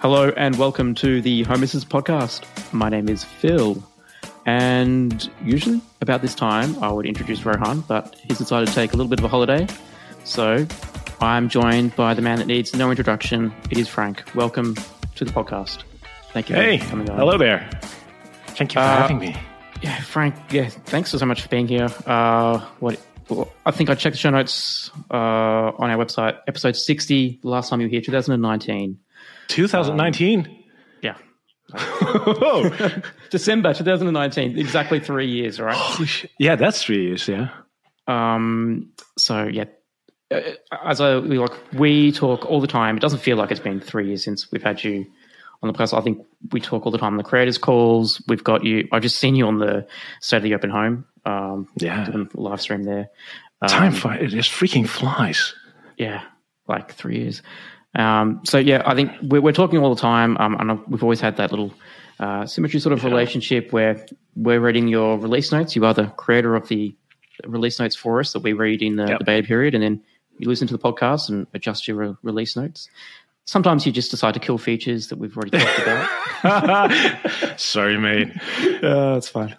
Hello and welcome to the Home Assistant podcast. My name is Phil, and usually about this time I would introduce Rohan, but he's decided to take a little bit of a holiday. So I'm joined by the man that needs no introduction. It is Frenck. Welcome to the podcast. Thank you. Hey, for coming on. hello there. Thank you for Uh, having me. Yeah, Frenck. Yeah, thanks so much for being here. Uh, what? well, I think I checked the show notes uh, on our website. Episode 60. Last time you were here, 2019. 2019. Yeah, oh, December 2019. Exactly three years. right? holy shit. Yeah, that's three years. Yeah. Um, so yeah, uh, as I we like we talk all the time. It doesn't feel like it's been three years since we've had you on the podcast. I think we talk all the time on the creators calls. We've got you. I've just seen you on the State of the Open Home. Um, Yeah. doing a live stream there. Um, Time fly. It just freaking flies. yeah, like three years. Um, so yeah, I think we're, we're talking all the time, um, and we've always had that little uh, symmetry sort of relationship where we're reading your release notes. You are the creator of the release notes for us that we read in the, Yep. the beta period, and then you listen to the podcast and adjust your re- release notes. Sometimes you just decide to kill features that we've already talked about. Sorry, mate. uh, that's fine.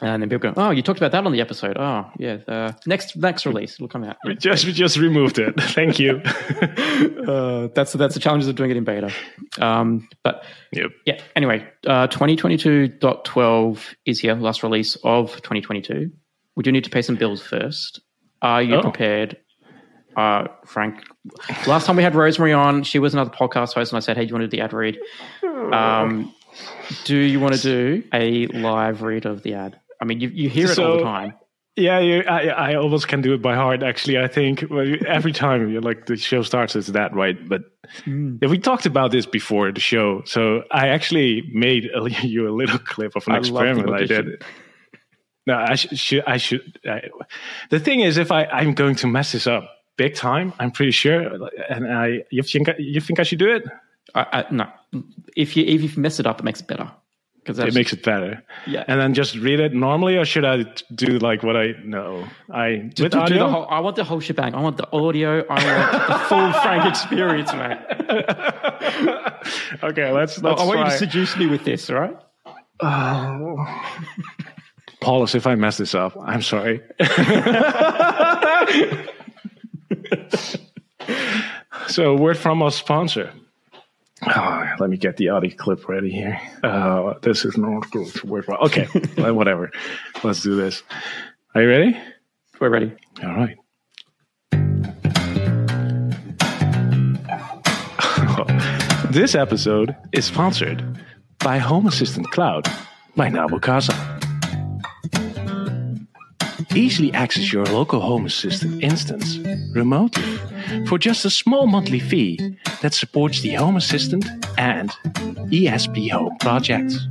And then people go, "Oh, you talked about that on the episode. Oh, yeah. Uh, next next release, it'll come out." We just we just removed it. Thank you. uh, that's that's the challenges of doing it in beta. Um, but yep. yeah, anyway, uh, 2022.12 is here, last release of 2022. We do need to pay some bills first. Are you Oh. prepared, uh, Frenck? Last time we had Rosemary on, she was another podcast host, and I said, "Hey, do you want to do the ad read?" Um, do you want to do a live read of the ad? I mean, you, you hear it all the time. Yeah, you, I, I almost can do it by heart. Actually, I think every time you're like the show starts, it's that right. But yeah, we talked about this before the show, so I actually made a, you a little clip of an I experiment I did. No, I should. should I should. I, the thing is, if I I'm going to mess this up big time, I'm pretty sure. And I, you think you think I should do it? I, I, no, if you if you mess it up, it makes it better because It makes it better. yeah. And then just read it normally, or should I do like what I know? I Do- with do- do audio. the whole, I want the whole shebang. I want the audio. I want the full Frenck experience, man. okay, let's I, let's I want you to seduce me with this, all right? Paulus, if I mess this up, I'm sorry. so, word from our sponsor. Ah, let me get the audio clip ready here. Uh, this is not good. Word from, okay, whatever. Let's do this. Are you ready? We're ready. All right. this episode is sponsored by Home Assistant Cloud by Nabu Casa. Easily access your local Home Assistant instance remotely for just a small monthly fee that supports the Home Assistant and ESP Home projects.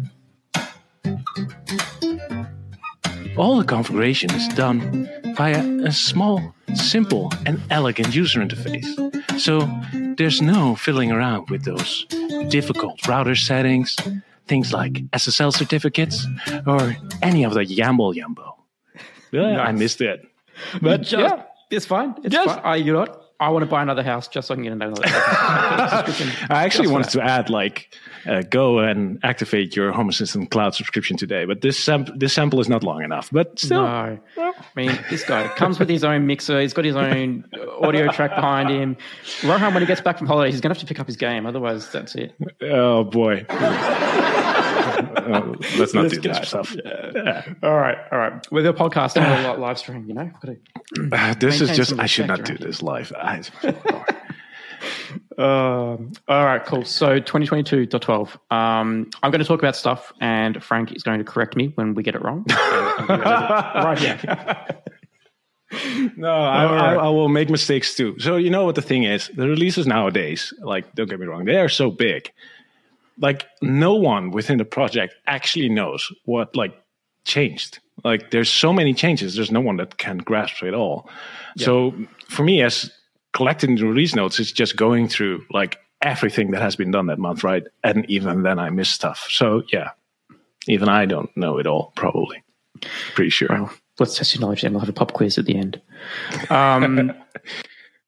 All the configuration is done via a small, simple, and elegant user interface. So there's no fiddling around with those difficult router settings, things like SSL certificates, or any of the yamble yambo. Yeah, I missed it. But just, yeah. it's fine. It's Just- fine. I, you know what? I want to buy another house just so I can get another subscription. I actually wanted to add like uh, go and activate your Home Assistant cloud subscription today, but this sam- this sample is not long enough. But still, No. I mean, this guy comes with his own mixer. He's got his own audio track behind him. Rohan, when he gets back from holidays, he's going to have to pick up his game. Otherwise, that's it. oh boy. Uh, let's not Let's do get this out. stuff. All right, all right. With a podcast and a li- live stream, you know, Uh, this is just. I should not do this live. I, Um, all right, cool. So 2022.12. Um, I'm going to talk about stuff, and Frenck is going to correct me when we get it wrong. right here. no, I, I. I will make mistakes too. So you know what the thing is? The releases nowadays, like don't get me wrong, they are so big. Like no one within the project actually knows what like changed. Like there's so many changes. There's no one that can grasp it all. So for me, as collecting the release notes, it's just going through like everything that has been done that month, right? And even then, I miss stuff. So yeah, even I don't know it all. Probably, pretty sure. Well, let's test your knowledge then. We'll have a pop quiz at the end. Um,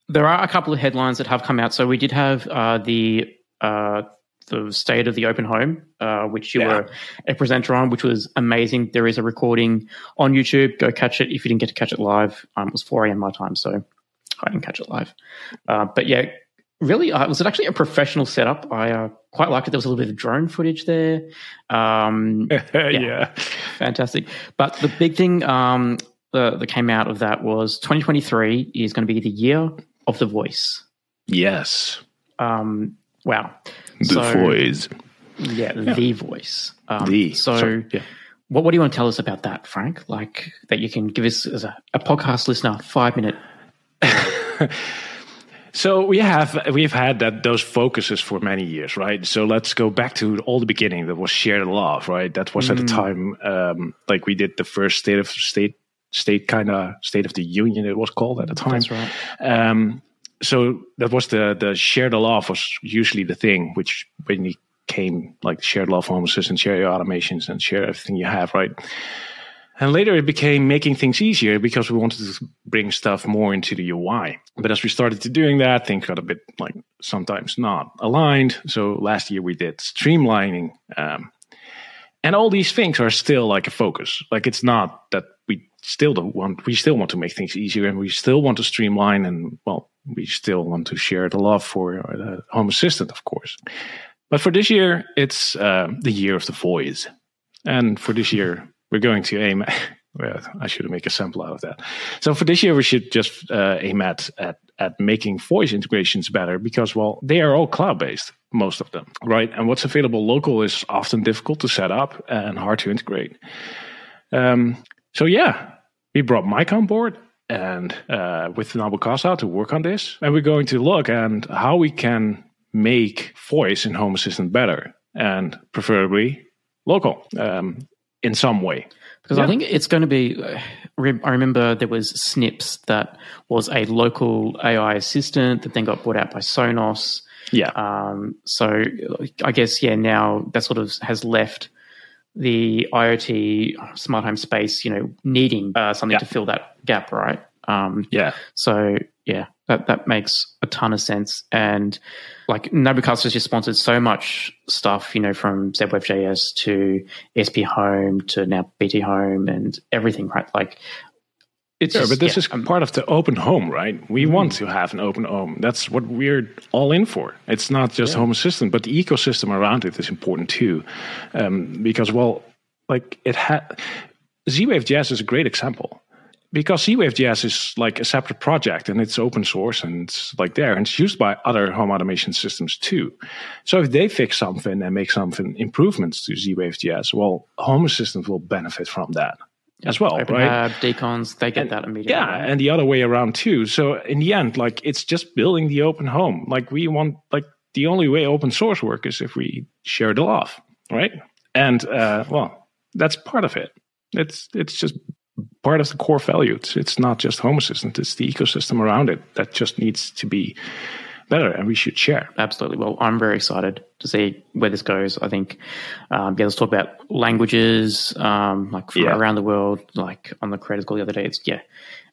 there are a couple of headlines that have come out. So we did have uh, the uh, the state of the open home, uh, which you Yeah. were a presenter on, which was amazing. There is a recording on YouTube. Go catch it if you didn't get to catch it live. Um, it was 4 a.m. my time, so I didn't catch it live. Uh, but yeah, really, uh, it was actually a professional setup. I uh, quite liked it. There was a little bit of drone footage there. Um, yeah. fantastic. But the big thing um, uh, that came out of that was 2023 is going to be the year of the voice. Yes. Um, wow. The So- voice. Yeah, the voice. Um, The. So, Sorry, yeah. what, what do you want to tell us about that, Frenck? Like that you can give us as a, a podcast listener five minute. So we have we've had that those focuses for many years, right? So let's go back to all the beginning. That was shared love, right? That was at the time um, like we did the first state of state state kind of state of the union. It was called at the time. That's right. Um, so that was the the shared love was usually the thing, which when you came like shared love home assistant, share your automations, and share everything you have, right? And later it became making things easier because we wanted to bring stuff more into the UI. But as we started to doing that, things got a bit like sometimes not aligned. So last year we did streamlining. Um, and all these things are still like a focus. Like it's not that we still don't want, we still want to make things easier and we still want to streamline and well, we still want to share the love for the home assistant, of course. But for this year, it's uh, the year of the voice. And for this year, we're going to aim. Well, I should make a sample out of that. So for this year, we should just uh, aim at, at at making voice integrations better because well, they are all cloud based, most of them, right? And what's available local is often difficult to set up and hard to integrate. Um, so yeah, we brought Mike on board and uh, with Nabu Casa to work on this, and we're going to look at how we can make voice in Home Assistant better and preferably local um, in some way. Because Yeah. I think it's going to be. I remember there was Snips that was a local AI assistant that then got bought out by Sonos. Yeah, Um, so I guess yeah, now that sort of has left the IoT smart home space, you know, needing uh, something Yeah. to fill that gap, right? Um, yeah, so yeah, that that makes a ton of sense. And like Nabu Casa has just sponsored so much stuff, you know, from Z-Wave JS to ESPHome to now BTHome and everything, right? Like it's Sure, just, but this yeah, is um, part of the open home, right? We want to have an open home. That's what we're all in for. It's not just Home Assistant, but the ecosystem around it is important too, um, because well, like it had Z-Wave.js is a great example because Z-Wave.js is like a separate project and it's open source and it's like there and it's used by other home automation systems too. So if they fix something and make something improvements to Z-Wave.js, well, Home Assistant will benefit from that as well, Open right? Hab, deCONZ, they get that immediately. Yeah, right? and the other way around too. So in the end, like it's just building the open home. Like we want, like the only way open source work is if we share the love, right? And uh, well, that's part of it. It's it's just part of the core value. It's it's not just Home Assistant. It's the ecosystem around it that just needs to be better, and we should share. Absolutely. Well, I'm very excited to see where this goes. I think, um, yeah, let's talk about languages, um, like Yeah. around the world, like on the creators call the other day. It's, yeah,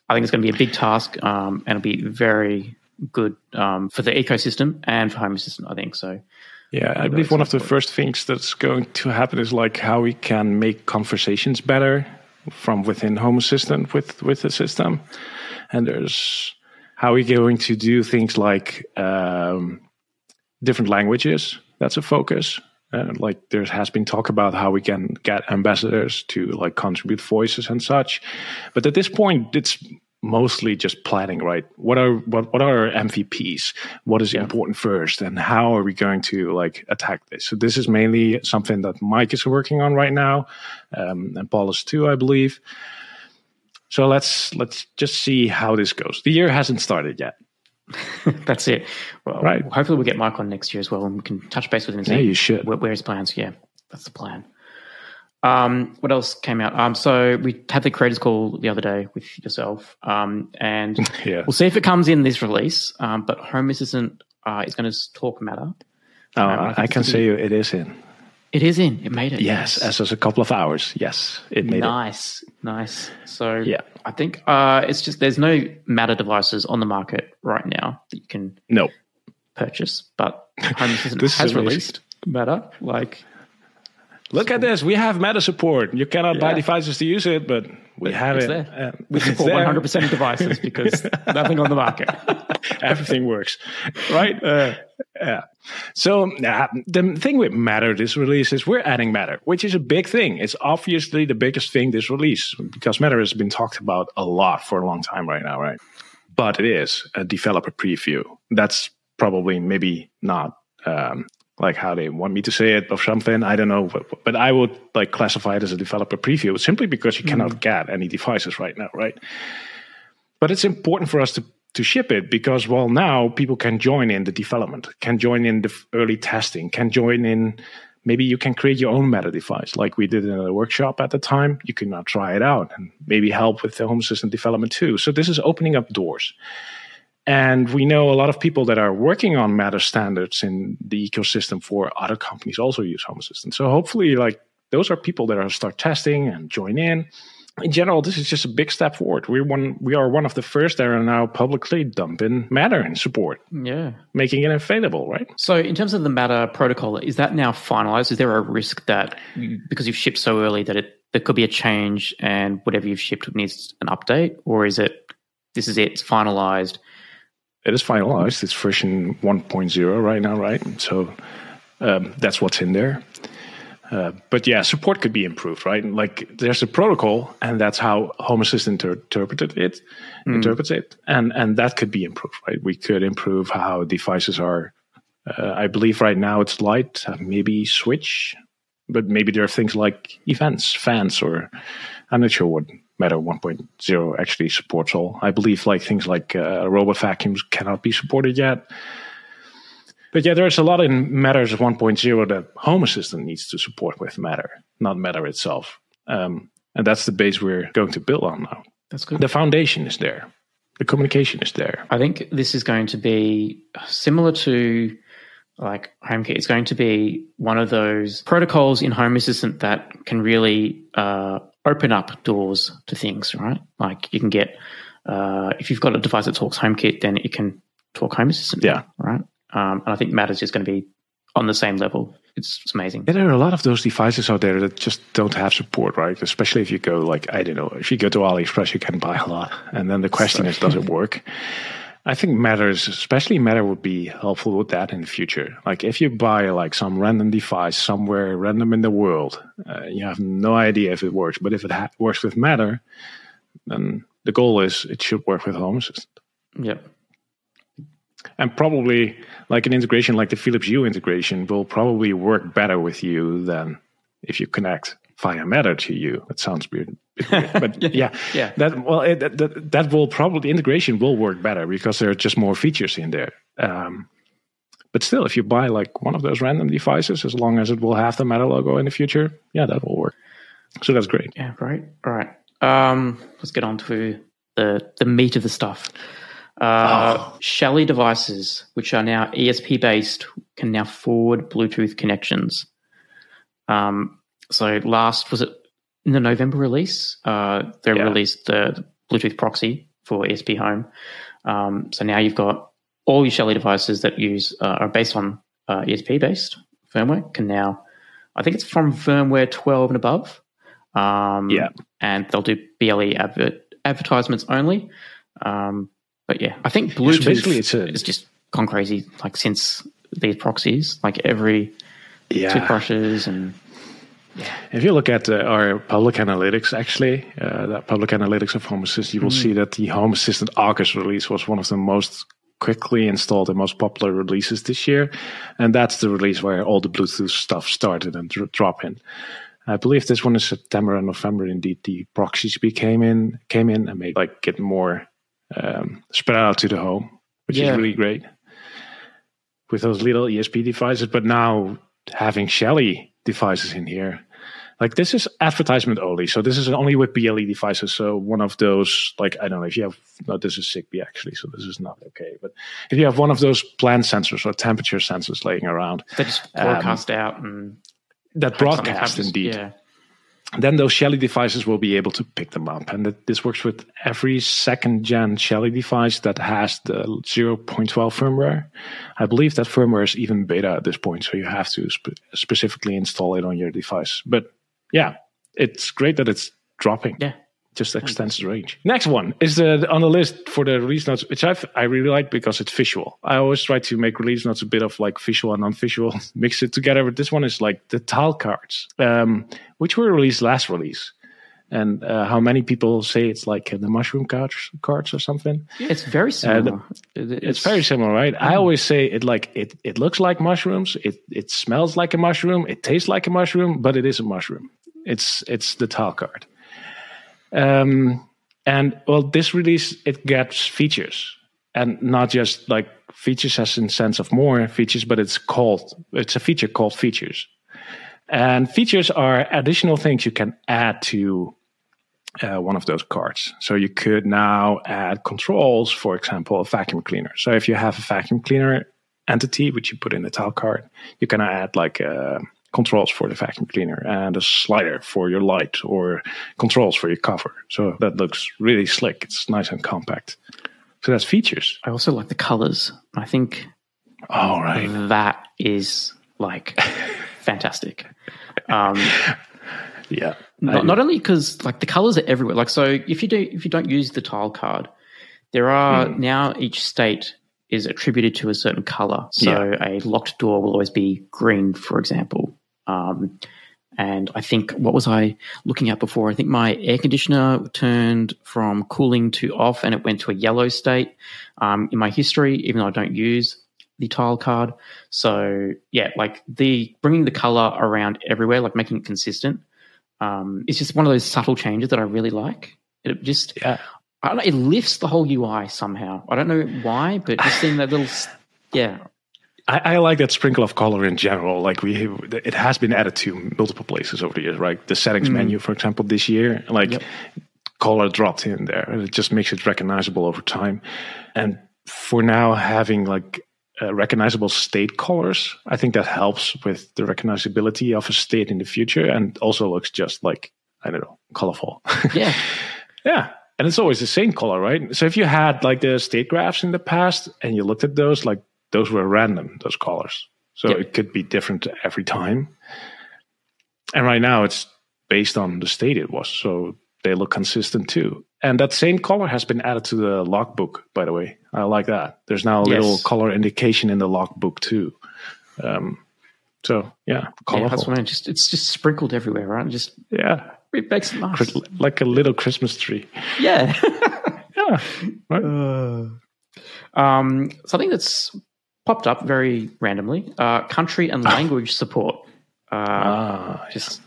I think it's going to be a big task, um, and it'll be very good, um, for the ecosystem and for Home Assistant, I think. So, Yeah, I believe one of the excited for it. first things that's going to happen is like how we can make conversations better from within Home Assistant with with the system, and there's how are we're going to do things like um, different languages. That's a focus. Uh, like there has been talk about how we can get ambassadors to like contribute voices and such, but at this point, it's mostly just planning. Right? What are what what are our MVPs? What is important first, and how are we going to like attack this? So this is mainly something that Mike is working on right now, um, and Paulus too, I believe. So let's let's just see how this goes. The year hasn't started yet. that's it. Well, Right. hopefully we'll get Mike on next year as well, and we can touch base with him and see Yeah, you should. where, where his plans. Yeah, that's the plan. Um, what else came out? Um, so we had the creators call the other day with yourself, um, and Yeah. we'll see if it comes in this release. Um, but Home Assistant uh, is going to talk matter. Oh, I I, can see you it is in. It is in. It made it. Yes, as of a couple of hours. Yes, it made it. nice, nice. So Yeah. I think uh, it's just there's no Matter devices on the market right now that you can No, purchase, but Home Assistant has released. Matter? Like, Look at this. We have Matter support. You cannot buy devices to use it, but we have it's it. there. Uh, we support 100% of devices because nothing on the market. Everything works, right? Uh, yeah. So uh, the thing with Matter this release is we're adding Matter, which is a big thing. It's obviously the biggest thing this release because Matter has been talked about a lot for a long time right now, right? But it is a developer preview. That's probably maybe not um, like how they want me to say it or something. I don't know, but, but I would like classify it as a developer preview simply because you cannot get any devices right now, right? But it's important for us to to ship it because well now people can join in the development, can join in the early testing, can join in. Maybe you can create your own Matter device, like we did in a workshop at the time. You can now try it out and maybe help with the home system development too. So this is opening up doors. And we know a lot of people that are working on Matter standards in the ecosystem for other companies also use Home Assistant. So hopefully, like those are people that are start testing and join in. In general, this is just a big step forward. We're one, we are one of the first that are now publicly dumping Matter in support, Yeah. making it available, right? So, in terms of the Matter protocol, is that now finalized? Is there a risk that because you've shipped so early that it there could be a change and whatever you've shipped needs an update, or is it this is it, it's finalized? It is finalized. It's version 1.0 right now, right? So um, that's what's in there. Uh, but yeah, support could be improved, right? Like there's a protocol, and that's how Home Assistant inter- interpreted it, interprets it, and and that could be improved, right? We could improve how devices are. Uh, I believe right now it's light, maybe switch, but maybe there are things like events, fans, or I'm not sure what Matter 1.0 actually supports all. I believe like things like uh, robot vacuums cannot be supported yet. But yeah, there's a lot in Matters of 1.0 that Home Assistant needs to support with Matter, not Matter itself. Um, and that's the base we're going to build on now. That's good. The foundation is there, the communication is there. I think this is going to be similar to like HomeKit. It's going to be one of those protocols in Home Assistant that can really uh, open up doors to things, right? Like you can get, uh, if you've got a device that talks HomeKit, then it can talk Home Assistant, Yeah. right? Um, and I think Matters is just going to be on the same level. It's, it's amazing. Yeah, there are a lot of those devices out there that just don't have support, right? Especially if you go like I don't know, if you go to AliExpress, you can buy a lot, and then the question is, does it work? I think matters, especially Matter, would be helpful with that in the future. Like if you buy like some random device somewhere random in the world, uh, you have no idea if it works. But if it ha- works with Matter, then the goal is it should work with Home Assistant. Yep. And probably like an integration like the Philips Hue integration will probably work better with you than if you connect via Matter to you. That sounds weird. weird, But yeah, Yeah. that well, it, that, that will probably the integration will work better because there are just more features in there. Um, but still, if you buy like one of those random devices, as long as it will have the Matter logo in the future, yeah, that will work. So that's great. Yeah, right, All right. Um, let's get on to the the meat of the stuff. Uh, Shelly devices, which are now ESP based, can now forward Bluetooth connections. Um, so last was it in the November release? Uh, they Yeah. released the Bluetooth proxy for ESP Home. Um, so now you've got all your Shelly devices that use uh, are based on uh, ESP based firmware can now, I think it's from firmware 12 and above. Um, Yeah. and they'll do BLE advert, advertisements only. Um, but yeah, I think Bluetooth it's a- has just gone crazy. Like since these proxies, like every Yeah. toothbrushes and If you look at uh, our public analytics, actually, uh, the public analytics of Home Assistant, you will see that the Home Assistant August release was one of the most quickly installed and most popular releases this year. And that's the release where all the Bluetooth stuff started and dro- drop in. I believe this one is September and November. Indeed, the proxies became in, came in and made like get more um, spread out to the home, which Yeah. is really great with those little ESP devices. But now having Shelly devices in here, like this is advertisement only. So this is only with BLE devices. So one of those, like I don't know if you have, no, this is Zigbee actually. So this is not okay. But if you have one of those plant sensors or temperature sensors laying around they just Um, broadcast out and that broadcast indeed, Yeah, then those Shelly devices will be able to pick them up. And that this works with every second gen Shelly device that has the 0.12 firmware. I believe that firmware is even beta at this point, so you have to spe- specifically install it on your device. But yeah, it's great that it's dropping. Yeah. Just extends the range. Next one is the on the list for the release notes, which I I really like because it's visual. I always try to make release notes a bit of like visual and non-visual, mix it together. But this one is like the tile cards, um, which were released last release, and uh, how many people say it's like uh, the mushroom cards, cards or something. It's very similar. It's, it's, very similar, right? I always say it like it. It looks like mushrooms. It it smells like a mushroom. It tastes like a mushroom, but it is a mushroom. It's it's the tile card. Um, and well, this release it gets features, and not just like features as in sense of more features, but it's called it's a feature called features. And features are additional things you can add to uh, one of those cards. So you could now add controls, for example, a vacuum cleaner. So if you have a vacuum cleaner entity which you put in the tile card, you can add like a controls for the vacuum cleaner and a slider for your light or controls for your cover. So that looks really slick. It's nice and compact. So that's features. I also like the colors. I think All right. that is like fantastic. Um, Yeah. not, not only because like the colors are everywhere. Like so, if you do if you don't use the tile card, there are now each state is attributed to a certain color. So a locked door will always be green, for example. Um, and I think what was I looking at before? I think my air conditioner turned from cooling to off, and it went to a yellow state. Um, in my history, even though I don't use the tile card, so yeah, like the bringing the color around everywhere, like making it consistent. Um, it's just one of those subtle changes that I really like. It just Yeah. I don't know, it lifts the whole UI somehow. I don't know why, but just seeing that little, yeah, I, I like that sprinkle of color in general. Like we, it has been added to multiple places over the years, right? The settings menu, for example, this year, like Yep. color dropped in there, and it just makes it recognizable over time. And for now, having like uh, recognizable state colors, I think that helps with the recognizability of a state in the future, and also looks just like I don't know, colorful. yeah, Yeah. And it's always the same color, right? So if you had like the state graphs in the past and you looked at those, like those were random, those colors. So Yep. it could be different every time. And right now it's based on the state it was. So they look consistent too. And that same color has been added to the logbook, by the way. I like that. There's now a Yes. little color indication in the logbook too. Um, so yeah, colorful. yeah, that's what I just it's just sprinkled everywhere, right? Just Yeah, it makes it nice. Like a little Christmas tree. Yeah. Yeah, right. um, something that's popped up very randomly: uh, country and language support. Uh, Ah, just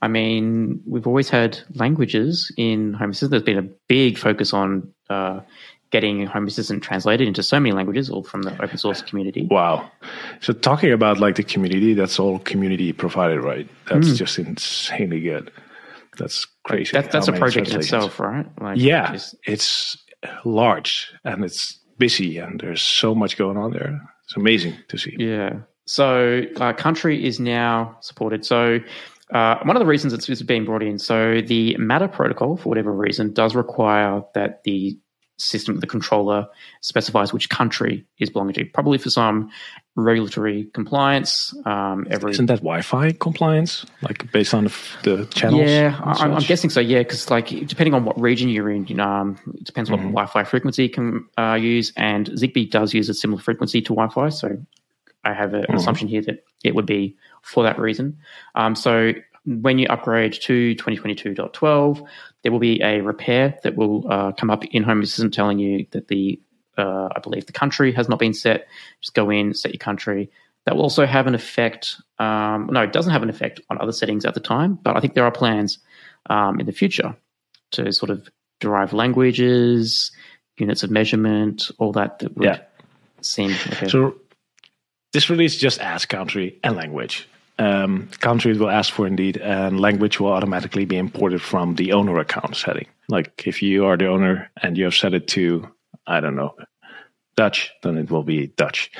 I mean, we've always had languages in Home Assistant. There's been a big focus on uh, getting Home Assistant translated into so many languages, all from the open source community. Wow. So talking about like the community, that's all community provided, right? That's just insanely good. That's crazy. That, that's how a project in itself, right? Like, Yeah, just- it's large and it's busy and there's so much going on there. It's amazing to see. Yeah. So uh, country is now supported. So uh, one of the reasons it's, it's being brought in, so the Matter protocol, for whatever reason, does require that the system, the controller, specifies which country is belonging to. Probably for some regulatory compliance. Um, every Isn't that Wi-Fi compliance, like based on the, channels? yeah, and I, I'm guessing so. Yeah, because like depending on what region you're in, you know, um, it depends what Wi-Fi frequency you can uh, use, and Zigbee does use a similar frequency to Wi-Fi. So I have a, an assumption here that it would be for that reason. Um, so when you upgrade to 2022.12, there will be a repair that will uh, come up in Home Assistant telling you that the uh, I believe the country has not been set. Just go in, set your country. That will also have an effect. Um, no, it doesn't have an effect on other settings at the time, but I think there are plans um, in the future to sort of derive languages, units of measurement, all that that would Yeah. seem a, So this release just asks country and language. Um, country will ask for indeed, and language will automatically be imported from the owner account setting. Like if you are the owner and you have set it to, I don't know, Dutch, then it will be Dutch.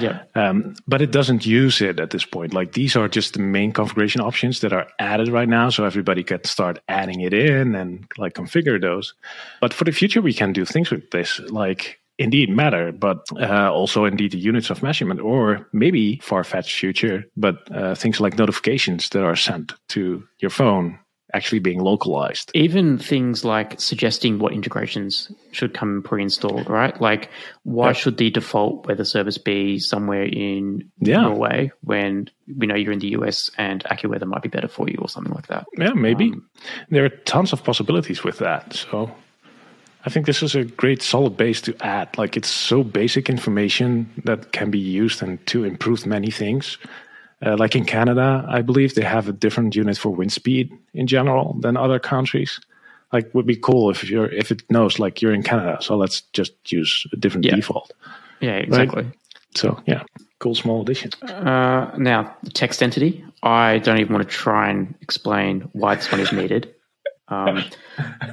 Yeah. Um, but it doesn't use it at this point. Like these are just the main configuration options that are added right now, so everybody can start adding it in and like configure those. But for the future, we can do things with this, like indeed matter, but uh, also indeed the units of measurement, or maybe far fetched future, but uh, things like notifications that are sent to your phone actually being localized. Even things like suggesting what integrations should come pre-installed, right? Like, why yep. should the default weather service be somewhere in yeah. Norway when we know you're in the US and AccuWeather might be better for you or something like that? Yeah, maybe. Um, there are tons of possibilities with that. So I think this is a great solid base to add. Like it's so basic information that can be used and to improve many things. Uh, like in Canada, I believe they have a different unit for wind speed in general than other countries. Like would be cool if you're if it knows like you're in Canada, so let's just use a different yeah. default. Yeah, exactly. Right? So yeah, cool small addition. Uh, now text entity. I don't even want to try and explain why this one is needed. Um,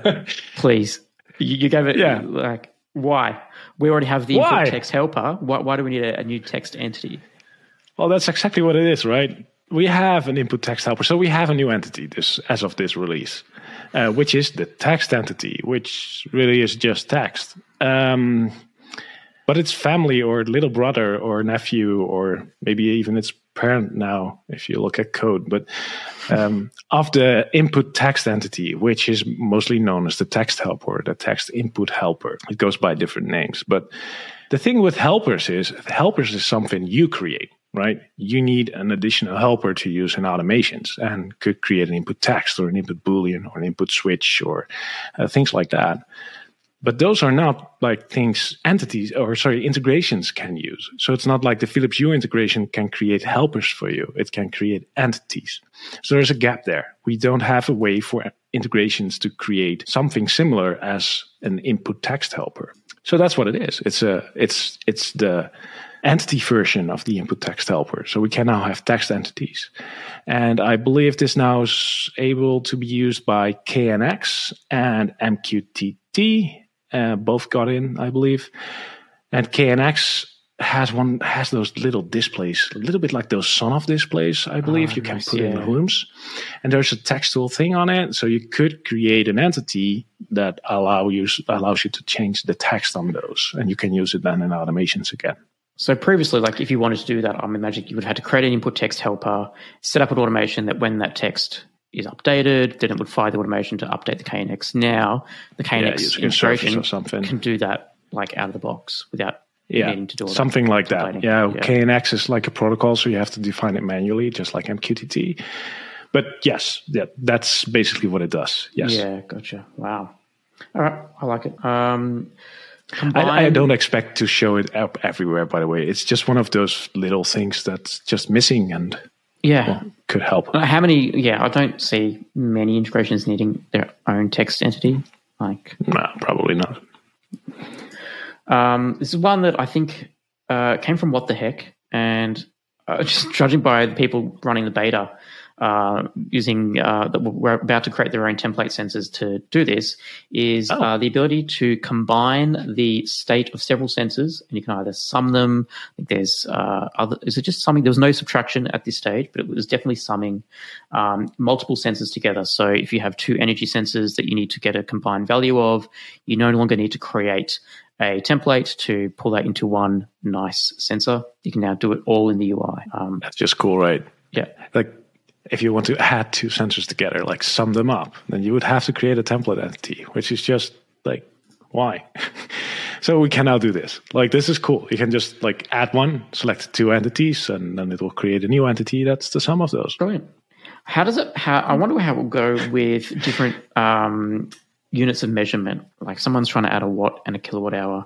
please you, you gave it, yeah. like, why? We already have the input text helper. Why, why do we need a, a new text entity? Well, that's exactly what it is, right? We have an input text helper, so we have a new entity this as of this release, uh, which is the text entity, which really is just text. Um, but it's family or little brother or nephew or maybe even its parent now if you look at code but um, of the input text entity which is mostly known as the text helper the text input helper it goes by different names but the thing with helpers is helpers is something you create right? You need an additional helper to use in automations and could create an input text or an input boolean or an input switch or uh, things like that. But those are not like things entities or sorry integrations can use. So it's not like the philips hue integration can create helpers for you. It can create entities. So there's a gap there. We don't have a way for integrations to create something similar as an input text helper. So that's what it is. It's a it's it's the entity version of the input text helper so we can now have text entities and i believe this now is able to be used by knx and mqtt uh, both got in, I believe. And KNX has one has those little displays, a little bit like those Sonoff displays, I believe. Oh, you can nice, put yeah. in the rooms, and there's a textual thing on it, so you could create an entity that allow you allows you to change the text on those, and you can use it then in automations again. So previously, like if you wanted to do that, I'm imagining you would have had to create an input text helper, set up an automation that when that text is updated, then it would fire the automation to update the KNX. Now the KNX yeah, integration can do that like out of the box without yeah, needing to do something like that. Yeah, yeah, KNX is like a protocol, so you have to define it manually, just like MQTT. But yes, yeah, that's basically what it does. Yes. Yeah, gotcha. Wow. All right, I like it. Um, I, I, don't expect to show it up everywhere. By the way, it's just one of those little things that's just missing, and yeah, well, could help. How many? Yeah, I don't see many integrations needing their own text entity. Like, no, probably not. Um, this is one that I think uh, came from What the Heck, and uh, just judging by the people running the beta, uh, using uh, that we're about to create their own template sensors to do this is oh. uh, the ability to combine the state of several sensors, and you can either sum them. I think there's uh, other. Is it just summing? There was no subtraction at this stage, but it was definitely summing um, multiple sensors together. So if you have two energy sensors that you need to get a combined value of, you no longer need to create a template to pull that into one nice sensor. You can now do it all in the UI. Um, That's just cool, right? Yeah. Like if you want to add two sensors together, like sum them up, then you would have to create a template entity, which is just like, why? so we can now do this. Like, this is cool. You can just like add one, select two entities, and then it will create a new entity that's the sum of those. Brilliant. How does it, how, I wonder how it will go with different um, units of measurement. Like someone's trying to add a watt and a kilowatt hour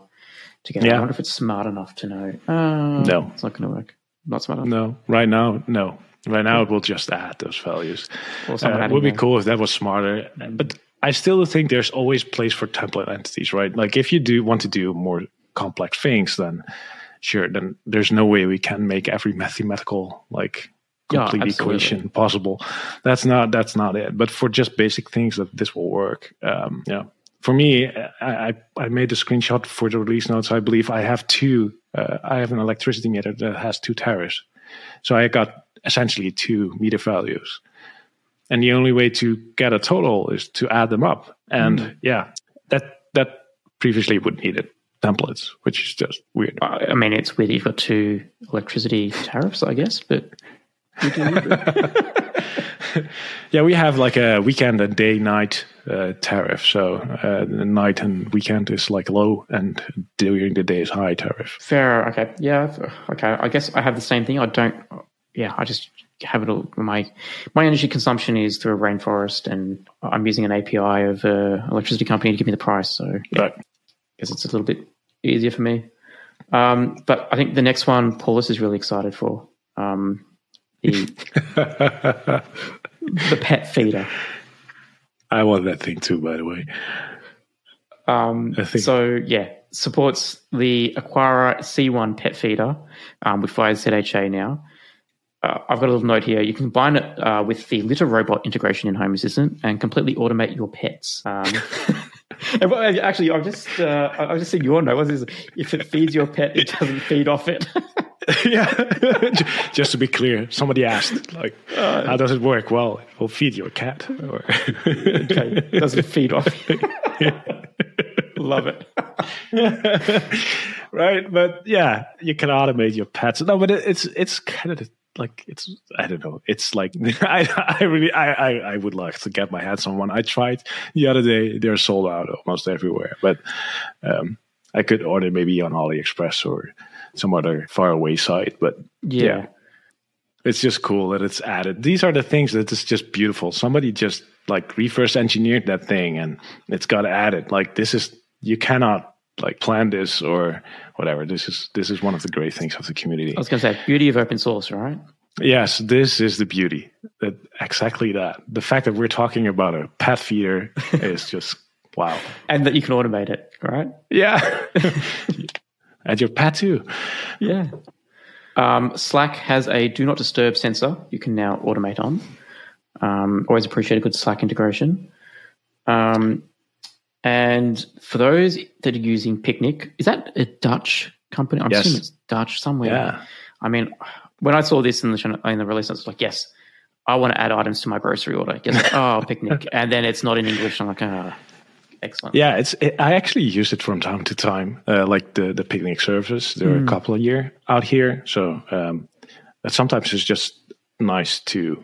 together. Yeah. I wonder if it's smart enough to know. Uh, no. It's not going to work. Not smart enough. No. Right now, no. Right now, it will just add those values. Well, uh, it would be cool if that was smarter. But I still think there's always place for template entities, right? Like if you do want to do more complex things, then sure, then there's no way we can make every mathematical like complete yeah, equation possible. That's not that's not it. But for just basic things that this will work, um, yeah, for me, I, I made the screenshot for the release notes. I believe I have two. Uh, I have an electricity meter that has two tariffs, so I got essentially two meter values. And the only way to get a total is to add them up. And mm. yeah, that that previously would needed templates, which is just weird. I mean, it's weird you've got two electricity tariffs, I guess, but. yeah, we have like a weekend and day night uh, tariff. So uh, the night and weekend is like low, and during the day is high tariff. Fair. Okay. Yeah. Okay. I guess I have the same thing. I don't. Yeah. I just have it all. My my energy consumption is through a rainforest, and I'm using an API of an electricity company to give me the price. So yeah, right. I guess it's a little bit easier for me. Um, but I think the next one, Paulus is really excited for. Um, the the pet feeder. I want that thing too, by the way. Um, so yeah, supports the Aqara C1 pet feeder um, with Fire ZHA now. Uh, I've got a little note here. You can combine it uh, with the litter robot integration in Home Assistant and completely automate your pets. Um, actually, I've just uh, I've just seen your note. What is this? If it feeds your pet, it doesn't feed off it. yeah. Just to be clear, somebody asked, like, uh, how does it work? Well, it will feed your cat. Or okay, does it feed off? Love it. right, but yeah, you can automate your pets. No, but it's it's kind of like it's I don't know. It's like I I really I, I I would like to get my hands on one. I tried the other day; they're sold out almost everywhere. But um, I could order maybe on AliExpress or some other faraway site. But yeah. yeah. it's just cool that it's added. These are the things that is just beautiful. Somebody just like reverse engineered that thing and it's got added. Like this is you cannot like plan this or whatever. This is this is one of the great things of the community. I was going to say beauty of open source, right? Yes, this is the beauty. That exactly that. The fact that we're talking about a path feeder is just wow, and that you can automate it, right? Yeah. Add your pet too. Yeah. Um, Slack has a do not disturb sensor you can now automate on. Um, always appreciate a good Slack integration. Um, and for those that are using Picnic, is that a Dutch company? I'm yes. assuming it's Dutch somewhere. Yeah. I mean, when I saw this in the in the release, I was like, yes, I want to add items to my grocery order. Guess like, oh, Picnic, and then it's not in English. I'm like, ah. Oh. Excellent. Yeah, it's. It, I actually use it from time to time, uh, like the the picnic service. There mm. are a hmm. couple a year out here, so um, sometimes it's just nice to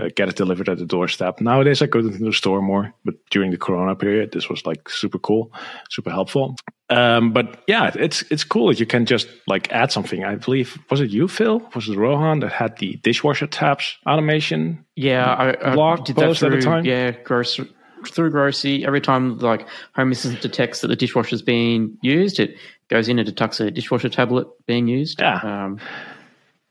uh, get it delivered at the doorstep. Nowadays, I go to the store more, but during the Corona period, this was like super cool, super helpful. Um, but yeah, it's it's cool that you can just like add something. I believe was it you, Phil? Was it Rohan that had the dishwasher tabs automation? Yeah, I, I blog did post that through, at the time. Yeah, gross through Grocy, every time like Home Assistant detects that the dishwasher is being used, it goes in and detects a dishwasher tablet being used. Yeah. Um,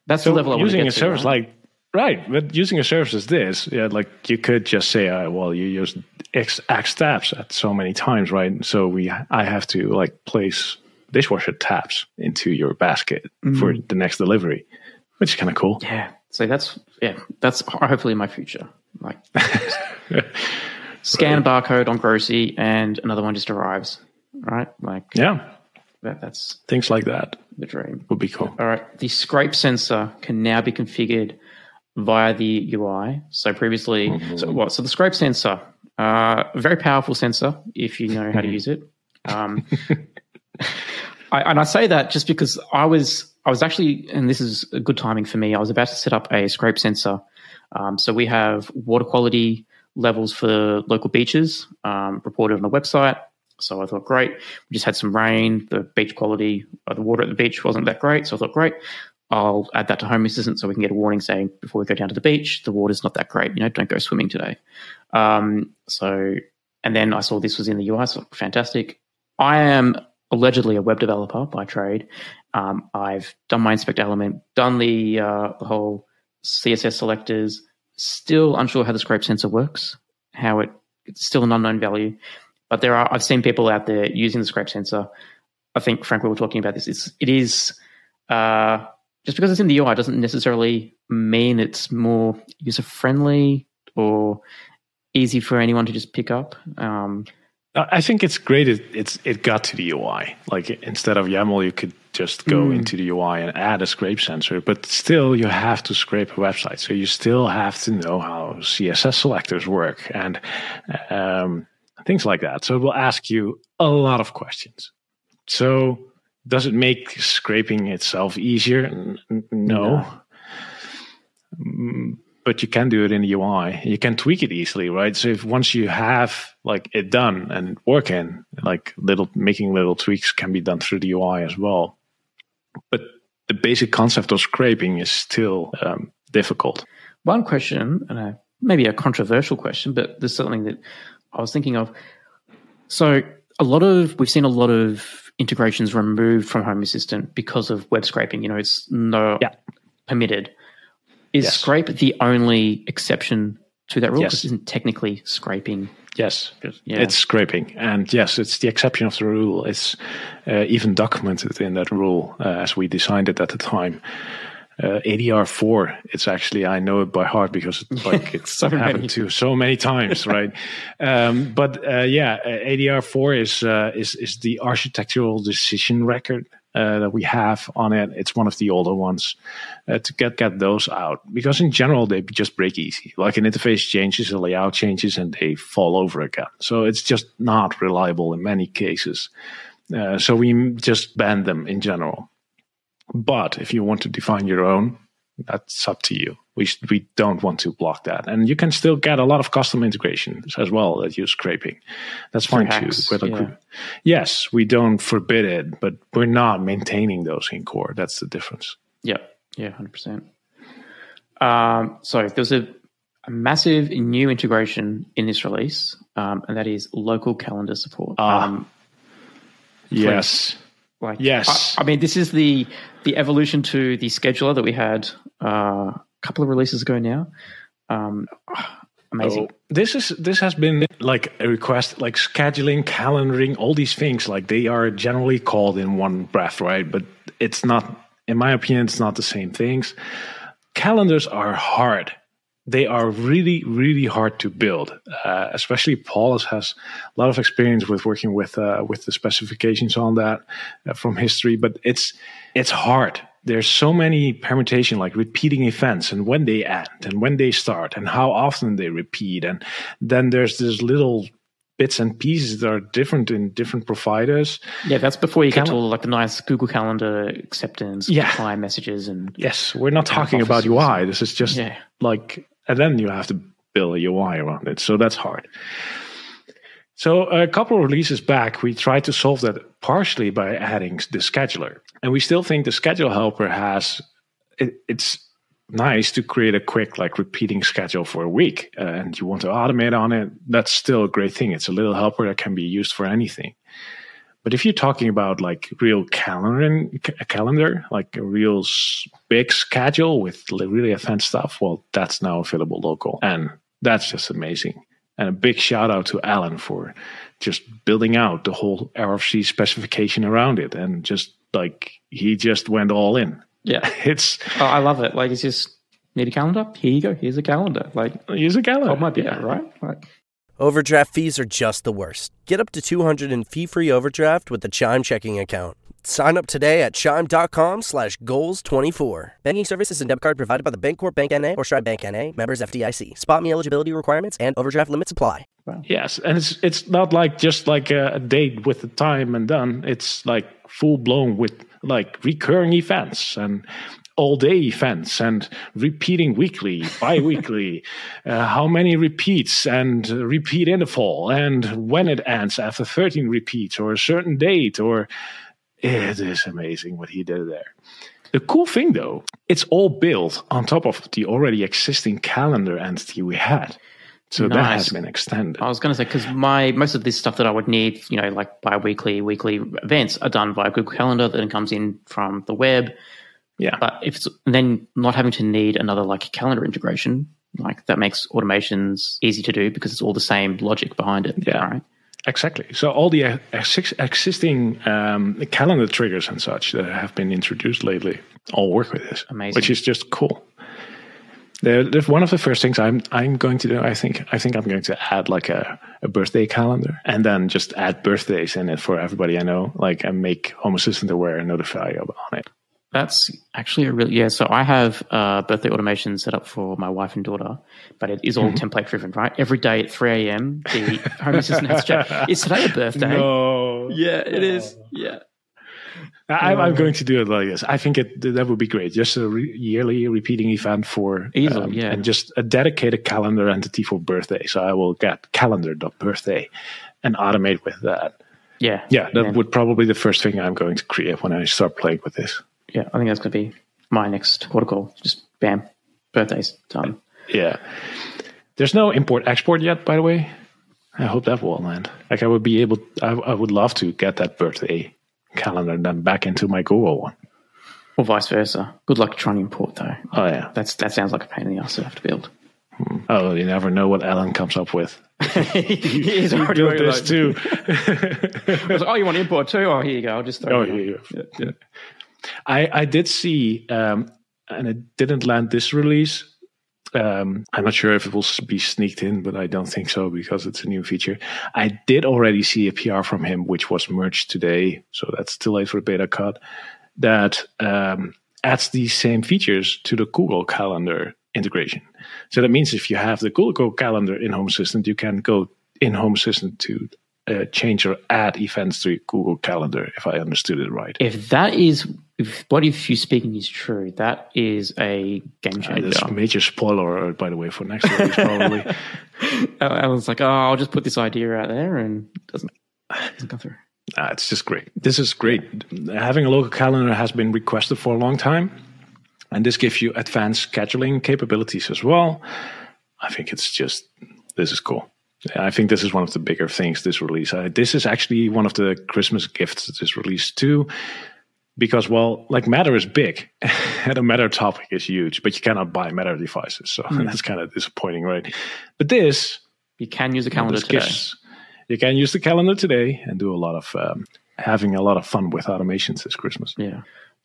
that's so the level I using a service right? like right, but using a service as this, yeah, like you could just say, uh, well, you use X, X tabs at so many times, right? So we, I have to like place dishwasher tabs into your basket mm. for the next delivery, which is kind of cool. Yeah. So that's yeah, that's hopefully my future. Like scan a barcode on grocery and another one just arrives right like yeah that, that's things like that the dream would be cool all right the scrape sensor can now be configured via the ui so previously mm-hmm. so what so the scrape sensor uh very powerful sensor if you know how to use it um I, and i say that just because i was i was actually and this is a good timing for me i was about to set up a scrape sensor um, so we have water quality levels for local beaches um, reported on the website. So I thought, great. We just had some rain. The beach quality, uh, the water at the beach wasn't that great. So I thought, great. I'll add that to Home Assistant so we can get a warning saying before we go down to the beach, the water's not that great. You know, don't go swimming today. Um, so, and then I saw this was in the US. So fantastic. I am allegedly a web developer by trade. Um, I've done my inspect element, done the, uh, the whole CSS selectors, Still unsure how the scrape sensor works, how it, it's still an unknown value. But there are, I've seen people out there using the scrape sensor. I think, Frenck, we were talking about this. It's, it is, uh, just because it's in the UI doesn't necessarily mean it's more user friendly or easy for anyone to just pick up. Um, I think it's great. It, it's it got to the UI. Like instead of YAML, you could just go Mm. into the UI and add a scrape sensor. But still, you have to scrape a website, so you still have to know how CSS selectors work and um, things like that. So it will ask you a lot of questions. So does it make scraping itself easier? No. No. Mm, But you can do it in the UI. You can tweak it easily, right? So if once you have like it done and working, like little making little tweaks can be done through the UI as well. But the basic concept of scraping is still um, difficult. One question, and a, maybe a controversial question, but there's something that I was thinking of. So, a lot of we've seen a lot of integrations removed from Home Assistant because of web scraping. You know, it's no Yeah. permitted. Is Yes. scrape the only exception to that rule? Yes. Because isn't technically scraping Yes, yeah. It's scraping, and yes, it's the exception of the rule. It's uh, even documented in that rule uh, as we designed it at the time. Uh, ADR four. It's actually I know it by heart because like it's So happened many. to so many times, right? Um, but uh, yeah, uh, ADR four is uh, is is the architectural decision record uh, that we have on it. It's one of the older ones uh, to get get those out because in general they just break easy. Like an interface changes, a layout changes, and they fall over again. So it's just not reliable in many cases. Uh, so we just ban them in general. But if you want to define your own, that's up to you. We we don't want to block that, and you can still get a lot of custom integrations as well that use scraping. That's fine too. hacks, With a yeah. Yes, we don't forbid it, but we're not maintaining those in core. That's the difference. Yeah, yeah, hundred percent. Um, so there's a, a massive new integration in this release, um, and that is local calendar support. Ah. um, Yes. Like, Yes. I, I mean, this is the the evolution to the scheduler that we had uh, a couple of releases ago now. Um, amazing. Oh, this is this has been like a request, like scheduling, calendaring, all these things. Like they are generally called in one breath, right? But it's not, in my opinion, it's not the same things. Calendars are hard. They are really, really hard to build. Uh, especially Paulus has a lot of experience with working with uh, with the specifications on that uh, from history. But it's it's hard. There's so many permutation, like repeating events, and when they end, and when they start, and how often they repeat, and then there's this little bits and pieces that are different in different providers. Yeah, that's before you get to all like the nice Google Calendar acceptance, Yeah. reply messages, and Yes, we're not talking about. UI. This is just Yeah. like, and then you have to build a UI around it. So that's hard. So a couple of releases back, we tried to solve that partially by adding the scheduler, and we still think the schedule helper has. It, it's nice to create a quick like repeating schedule for a week, uh, and you want to automate on it. That's still a great thing. It's a little helper that can be used for anything. But if you're talking about like real calendar, a calendar, like a real big schedule with really advanced stuff, well, that's now available local, and that's just amazing. And a big shout out to Alan for just building out the whole RFC specification around it, and just like he just went all in. yeah, It's oh, I love it. Like it's just need a calendar. Here you go. Here's a calendar. Like here's a calendar. my beer, Yeah. right? Like Overdraft fees are just the worst. Get up to 200 in fee-free overdraft with the Chime checking account. Sign up today at chime.com slash goals24. Banking services and debit card provided by the Bancorp Bank N.A. or Stride Bank N.A. Members FDIC. Spot me eligibility requirements and overdraft limits apply. Yes, and it's it's not like just like a, a date with the time and done. It's like full blown with like recurring events and all day events and repeating weekly, bi-weekly, uh, how many repeats and repeat interval and when it ends after 13 repeats or a certain date or it is amazing what he did there. The cool thing though, it's all built on top of the already existing calendar entity we had. So that has been extended. I was going to say because my most of this stuff that I would need, you know, like bi-weekly, weekly events are done via Google Calendar. Then comes in from the web. Yeah. But if it's then not having to need another like calendar integration, like that makes automations easy to do because it's all the same logic behind it. Yeah. Right. Exactly. So all the ex- existing um, calendar triggers and such that have been introduced lately all work with this, Amazing. which is just cool. One of the first things I'm I'm going to do. I think I think I'm going to add like a, a birthday calendar and then just add birthdays in it for everybody I know. Like and make Home Assistant aware and notify on it. That's actually a really yeah. So I have uh, birthday automation set up for my wife and daughter, but it is all Mm-hmm. template driven, right? Every day at three a.m., the home assistant has to check. Is today a birthday? No. Yeah, it is. Yeah. I, I'm going to do it like this. I think it that would be great. Just a re- yearly repeating event for um, Easily, yeah. and just a dedicated calendar entity for birthday. So I will get calendar.birthday and automate with that. Yeah. Yeah, that would probably be the first thing I'm going to create when I start playing with this. Yeah, I think that's going to be my next protocol. Just bam, birthdays done. Yeah. There's no import export yet, by the way. I hope that will land. Like I would be able, I, I would love to get that birthday calendar then back into my Google one. Or vice versa. Good luck trying to import though. Oh yeah. That's that sounds like a pain in the ass to have to build. Hmm. Oh, you never know what Alan comes up with. he is already Built this like- too. I was like, oh, you want to import too? Oh, here you go. I'll just throw Oh, it on. here you Yeah, yeah. I, I did see, um, and it didn't land this release. Um, I'm not sure if it will be sneaked in, but I don't think so because it's a new feature. I did already see a PR from him, which was merged today, so that's too late for beta cut. That um, adds these same features to the Google Calendar integration. So that means if you have the Google Calendar in Home Assistant, you can go in Home Assistant to uh, change or add events to your Google Calendar. If I understood it right. If that is, if what if you speaking is true, that is a game Uh, changer. there's a major spoiler by the way, for next release, probably. Alan's like, oh, I'll just put this idea out there and it doesn't, doesn't come through. Ah, it's just great. This is great. Having a local calendar has been requested for a long time, and this gives you advanced scheduling capabilities as well. I think it's just, this is cool. I think this is one of the bigger things this release. Uh, this is actually one of the Christmas gifts that is released too, because, well, like Matter is big and a Matter topic is huge, but you cannot buy Matter devices. So that's kind of disappointing, right? But this, You can use a calendar this today. gives- you can use the calendar today and do a lot of um, having a lot of fun with automations this Christmas. Yeah.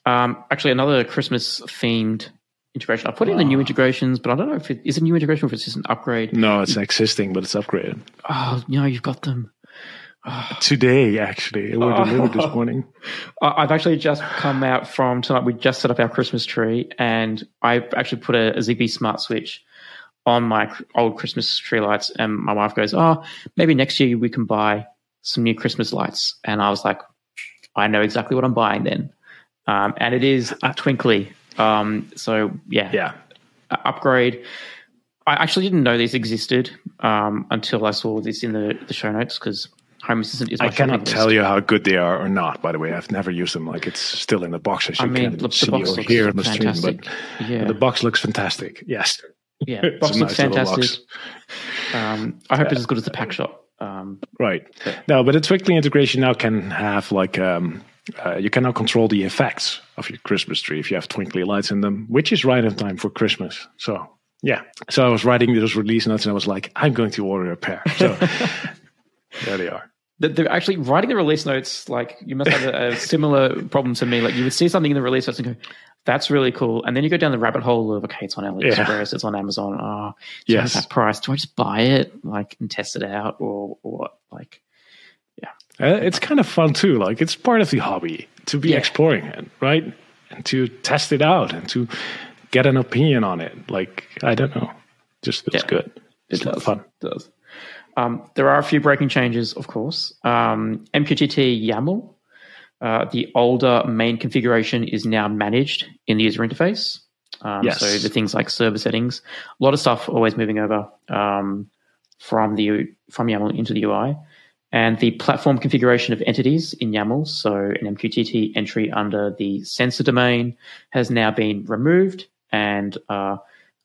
Um, actually, another Christmas themed integration. I put in the new integrations, but I don't know if it is a new integration or if it's just an upgrade. No, it's existing, but it's upgraded Oh, you know, you've got them. today. Actually, it were delivered this morning. I've actually just come out from tonight. We just set up our Christmas tree, and I actually put a, a Zigbee smart switch on my old Christmas tree lights. And my wife goes, "Oh, maybe next year we can buy some new Christmas lights." And I was like, "I know exactly what I'm buying then." Um, and it is twinkly. Um, so yeah, Yeah, uh, upgrade. I actually didn't know these existed um, until I saw this in the, the show notes because Home Assistant is. My I cannot tell list. you how good they are or not. By the way, I've never used them. Like it's still in the box, as you I mean, can the, the see box or looks hear on the stream. fantastic. But yeah, the box looks fantastic. Yes, yeah, box looks nice little box. fantastic. Um, I hope it's as good as the pack shot. Um, Right. No, but the Twinkly integration now can have like um, uh, you can now control the effects of your Christmas tree if you have twinkly lights in them, which is right in time for Christmas. So yeah. So I was writing those release notes and I was like, I'm going to order a pair. So there they are. they're- actually writing the release notes. Like you must have a, a similar problem to me. Like you would see something in the release notes and go, "That's really cool," and then you go down the rabbit hole of, "Okay, it's on AliExpress, it's on Amazon. Oh, Yes. yes, that price. Do I just buy it, like, and test it out, or, or what? Like, Uh, it's kind of fun too. Like it's part of the hobby to be Yeah. exploring it, right? And to test it out and to get an opinion on it. Like I don't know, just feels Yeah. good. It's It does. fun. It does. Um, there are a few breaking changes, of course. Um, MQTT YAML, uh, the older main configuration is now managed in the user interface. Um, Yes. So the things like server settings, a lot of stuff always moving over um, from the from YAML into the UI, and the platform configuration of entities in YAML. So an MQTT entry under the sensor domain has now been removed, and uh,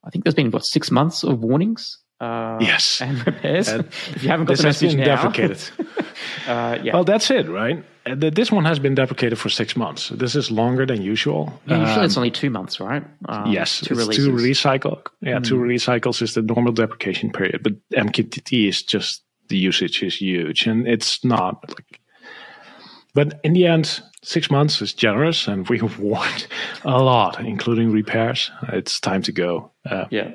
I think there's been what six months of warnings. Uh, Yes. and repairs. And if you haven't got This the has message been now, deprecated. uh, yeah. Well, that's it, right? Uh, This one has been deprecated for six months. This is longer than usual. Yeah, usually Um, it's only two months, right? Um, yes, two it's releases. two release cycle. Yeah, two Mm. release cycles is the normal deprecation period. But MQTT is just the usage is huge, and it's not like. But in the end, six months is generous, and we have warned a lot, including repairs. It's time to go. Uh, Yeah.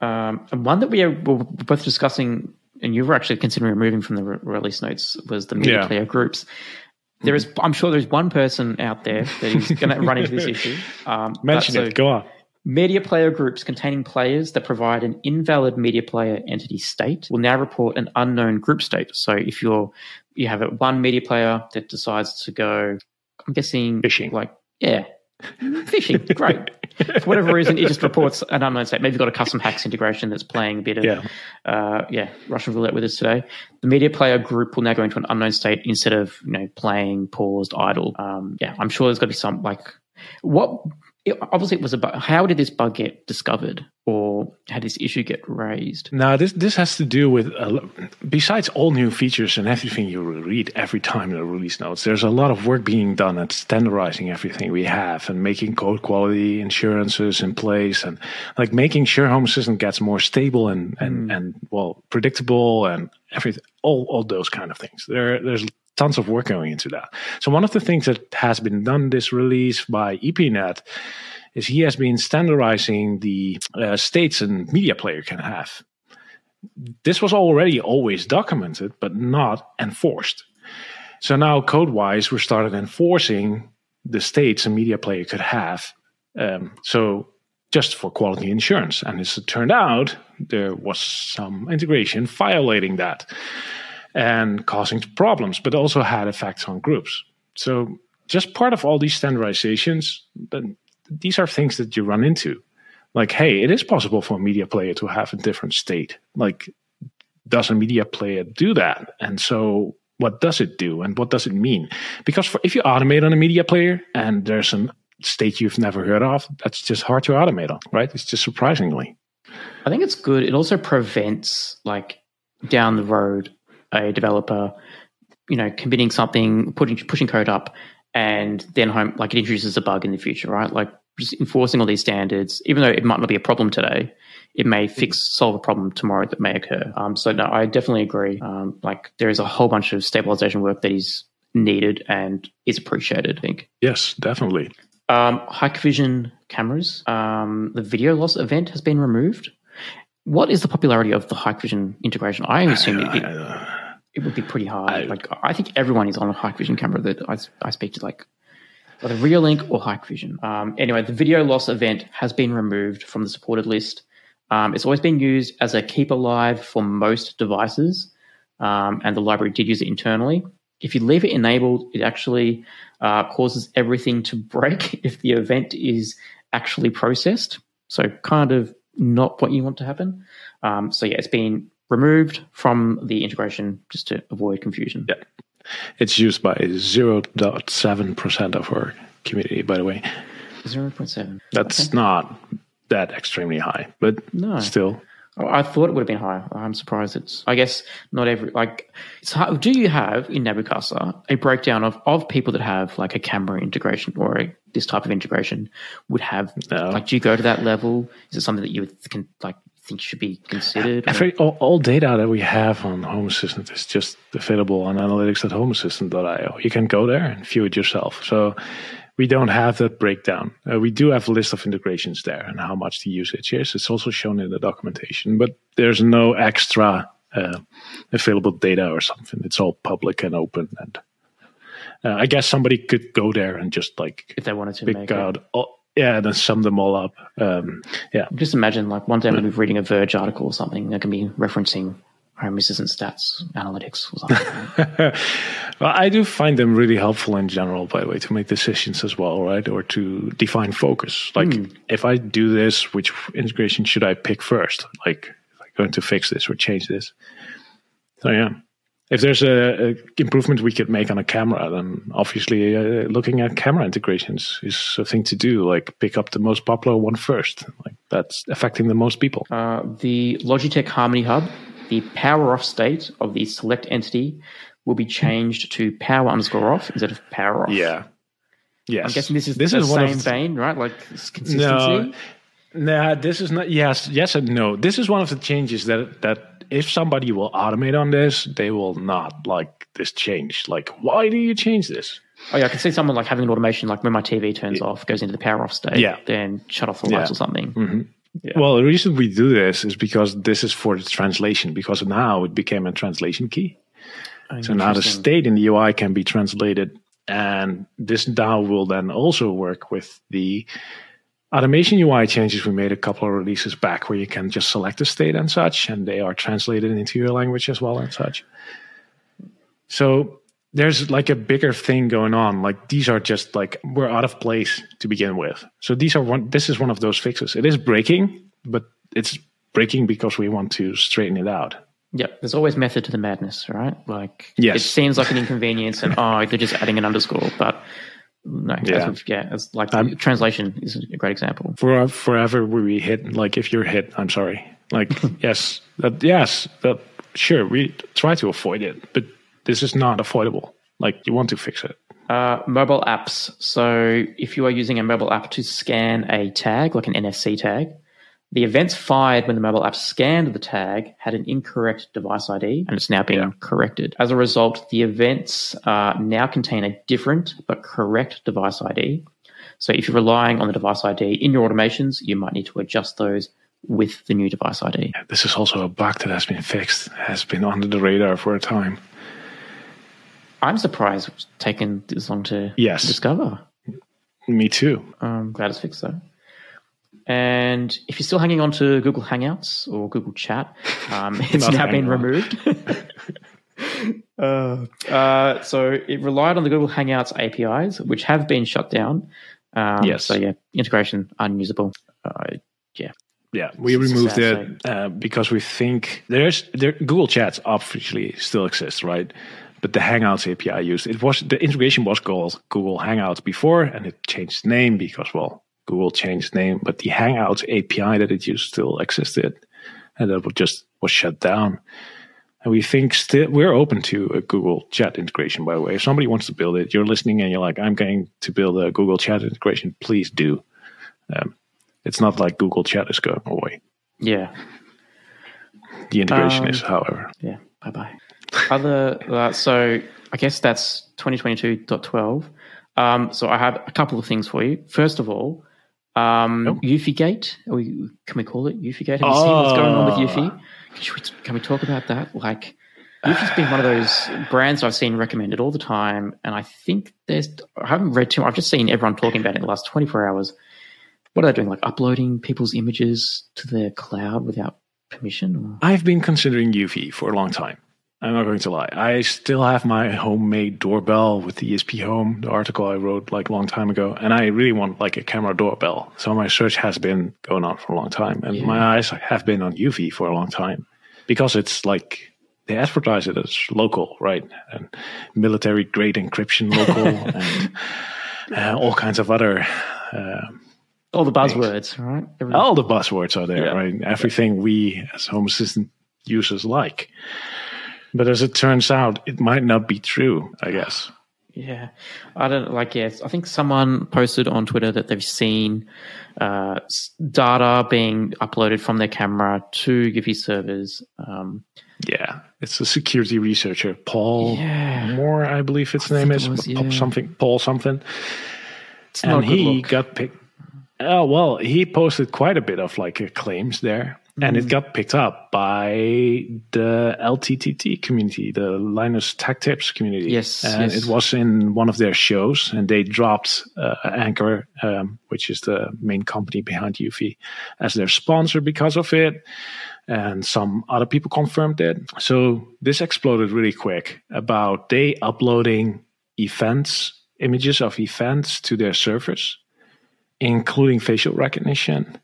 Um, one that we were both discussing, and you were actually considering removing from the re- release notes, was the media Yeah. player groups. There is, I'm sure there's one person out there that is going to run into this issue. Um, Mention but it. Go on. Media player groups containing players that provide an invalid media player entity state will now report an unknown group state. So if you're you have a, one media player that decides to go, I'm guessing Fishing. like yeah, fishing, great. For whatever reason, it just reports an unknown state. Maybe you've got a custom hacks integration that's playing a bit of Yeah. uh, yeah Russian roulette with us today. The media player group will now go into an unknown state instead of you know playing paused idle. Um, yeah, I'm sure there's got to be some like what. It, obviously, it was a bug. How did this bug get discovered, or how did this issue get raised? Now, this this has to do with uh, besides all new features and everything you read every time in the release notes. There's a lot of work being done at standardizing everything we have and making code quality insurances in place and like making sure Home Assistant gets more stable and and and well predictable and everything. All all those kind of things. There there's tons of work going into that. So one of the things that has been done this release by epenet is he has been standardizing the uh, states a media player can have. This was already always documented, but not enforced. So now, code wise, we started enforcing the states a media player could have. Um, so just for quality insurance. And as it turned out, there was some integration violating that and causing problems, but also had effects on groups. So just part of all these standardizations, these are things that you run into. Like, hey, it is possible for a media player to have a different state. Like, does a media player do that? And so what does it do and what does it mean? Because for, if you automate on a media player and there's a state you've never heard of, that's just hard to automate on, right? It's just surprisingly. I think it's good. It also prevents like down the road a developer, you know, committing something, putting pushing code up, and then home like it introduces a bug in the future, right? Like just enforcing all these standards, even though it might not be a problem today, it may fix solve a problem tomorrow that may occur. Um, so no, I definitely agree. Um, like there is a whole bunch of stabilization work that is needed and is appreciated. I think. Yes, definitely. Um, Hikvision cameras. Um, the video loss event has been removed. What is the popularity of the Hikvision integration? I assume it, it, it would be pretty hard. I- like I think everyone is on a Hikvision camera that I, I speak to, like either Reolink or Hikvision. Um, anyway, the video loss event has been removed from the supported list. Um, it's always been used as a keep alive for most devices, um, and the library did use it internally. If you leave it enabled, it actually uh, causes everything to break if the event is actually processed. So, kind of not what you want to happen. Um, so, yeah, it's been removed from the integration just to avoid confusion. Yeah. It's used by 0.7% of our community, by the way. 0.7. That's not that extremely high, but No. still. Oh, I thought it would have been higher. I'm surprised it's. I guess not every like. It's hard, do you have in Nabu Casa a breakdown of of people that have like a camera integration or a, this type of integration would have? No. Like, do you go to that level? Is it something that you can like think should be considered? Every, all, all data that we have on Home Assistant is just available on analytics.homeassistant.io. You can go there and view it yourself. So we don't have that breakdown. Uh, we do have a list of integrations there and how much the usage is. It's also shown in the documentation, but there's no extra uh, available data or something. It's all public and open. And uh, I guess somebody could go there and just like if they wanted to pick make it. out, all, yeah, and then sum them all up. Um, yeah. Just imagine like one day I'm going to be reading a Verge article or something that can be referencing Home Assistant stats analytics or something. well, I do find them really helpful in general, by the way, to make decisions as well, right? Or to define focus. Like, if I do this, which integration should I pick first? Like, if I'm going to fix this or change this. So, yeah. If there's a, a improvement we could make on a camera, then obviously uh, looking at camera integrations is a thing to do. Like, pick up the most popular one first. Like, that's affecting the most people. Uh, the Logitech Harmony Hub, the power off state of the select entity will be changed to power underscore off instead of power off. Yeah. Yes. I'm guessing this is this the is one same vein, right? Like consistency. No, nah, this is not. Yes, yes, and no. This is one of the changes that that if somebody will automate on this, they will not like this change. Like, why do you change this? Oh yeah, I can see someone like having an automation, like when my TV turns off, goes into the power off state, Yeah. then shut off the Yeah. lights or something. Mm-hmm. Yeah. Well, the reason we do this is because this is for the translation, because now it became a translation key. Oh, so now the state in the UI can be translated, and this DAO will then also work with the automation UI changes we made a couple of releases back, where you can just select a state and such, and they are translated into your language as well and such. So there's like a bigger thing going on. Like these are just like we're out of place to begin with. So these are one. This is one of those fixes. It is breaking, but it's breaking because we want to straighten it out. Yep, there's always method to the madness, right? Like yes. it seems like an inconvenience, and oh, they're just adding an underscore, but no, yeah. as yeah, as like translation is a great example. For forever we hit like if you're hit, I'm sorry. Like yes, that yes, that sure we try to avoid it, but this is not avoidable. Like you want to fix it. Uh, mobile apps. So if you are using a mobile app to scan a tag, like an NFC tag, the events fired when the mobile app scanned the tag had an incorrect device ID and it's now being yeah. corrected. As a result, the events uh, now contain a different but correct device ID. So if you're relying on the device ID in your automations, you might need to adjust those with the new device ID. This is also a bug that has been fixed, has been under the radar for a time. I'm surprised it's taken this long to yes. discover. Me too. I'm glad it's fixed though. And if you're still hanging on to Google Hangouts or Google Chat, um, it's now been removed. uh, uh, so it relied on the Google Hangouts APIs, which have been shut down. Um, yes. So yeah, integration unusable. Uh, yeah. Yeah, we removed it uh, because we think there's there Google Chats obviously still exists, right? but the Hangouts API used it was the integration was called Google Hangouts before, and it changed name because well, Google changed name, but the Hangouts API that it used still existed, and that just was shut down. And we think still we're open to a Google Chat integration. By the way, if somebody wants to build it, you're listening and you're like, I'm going to build a Google Chat integration. Please do. Um, it's not like Google Chat is going away. Yeah. The integration um, is, however. Yeah. Bye bye. Other uh, so I guess that's 2022.12. Um, so I have a couple of things for you. First of all, um, oh. Eufy Gate. We, can we call it Eufy Gate? Have you oh. seen what's going on with Eufy? Can we, can we talk about that? Like, Eufy's been one of those brands I've seen recommended all the time, and I think there's. I haven't read too. much. I've just seen everyone talking about it in the last 24 hours. What are they doing? Like uploading people's images to their cloud without permission? Or? I've been considering Eufy for a long time. I'm not going to lie. I still have my homemade doorbell with the ESPHome, the article I wrote like a long time ago, and I really want like a camera doorbell. So my search has been going on for a long time, and yeah. my eyes have been on Eufy for a long time because it's like they advertise it as local, right? And military grade encryption local, and uh, all kinds of other. Uh, all the buzzwords, right? Everything. All the buzzwords are there, yeah. right? Everything we as Home Assistant users like. But as it turns out, it might not be true, I guess. Yeah. I don't like, yes. I think someone posted on Twitter that they've seen uh, data being uploaded from their camera to Eufy servers. Um, yeah. It's a security researcher, Paul yeah. Moore, I believe its I name is. Was, yeah. Something, Paul something. It's and he look. got picked. Oh, well, he posted quite a bit of like claims there and it mm. got picked up by the LTTT community, the Linus Tech Tips community. Yes, and yes. it was in one of their shows, and they dropped uh, Anker, um, which is the main company behind Eufy, as their sponsor because of it. And some other people confirmed it. So this exploded really quick about they uploading events, images of events to their servers, including facial recognition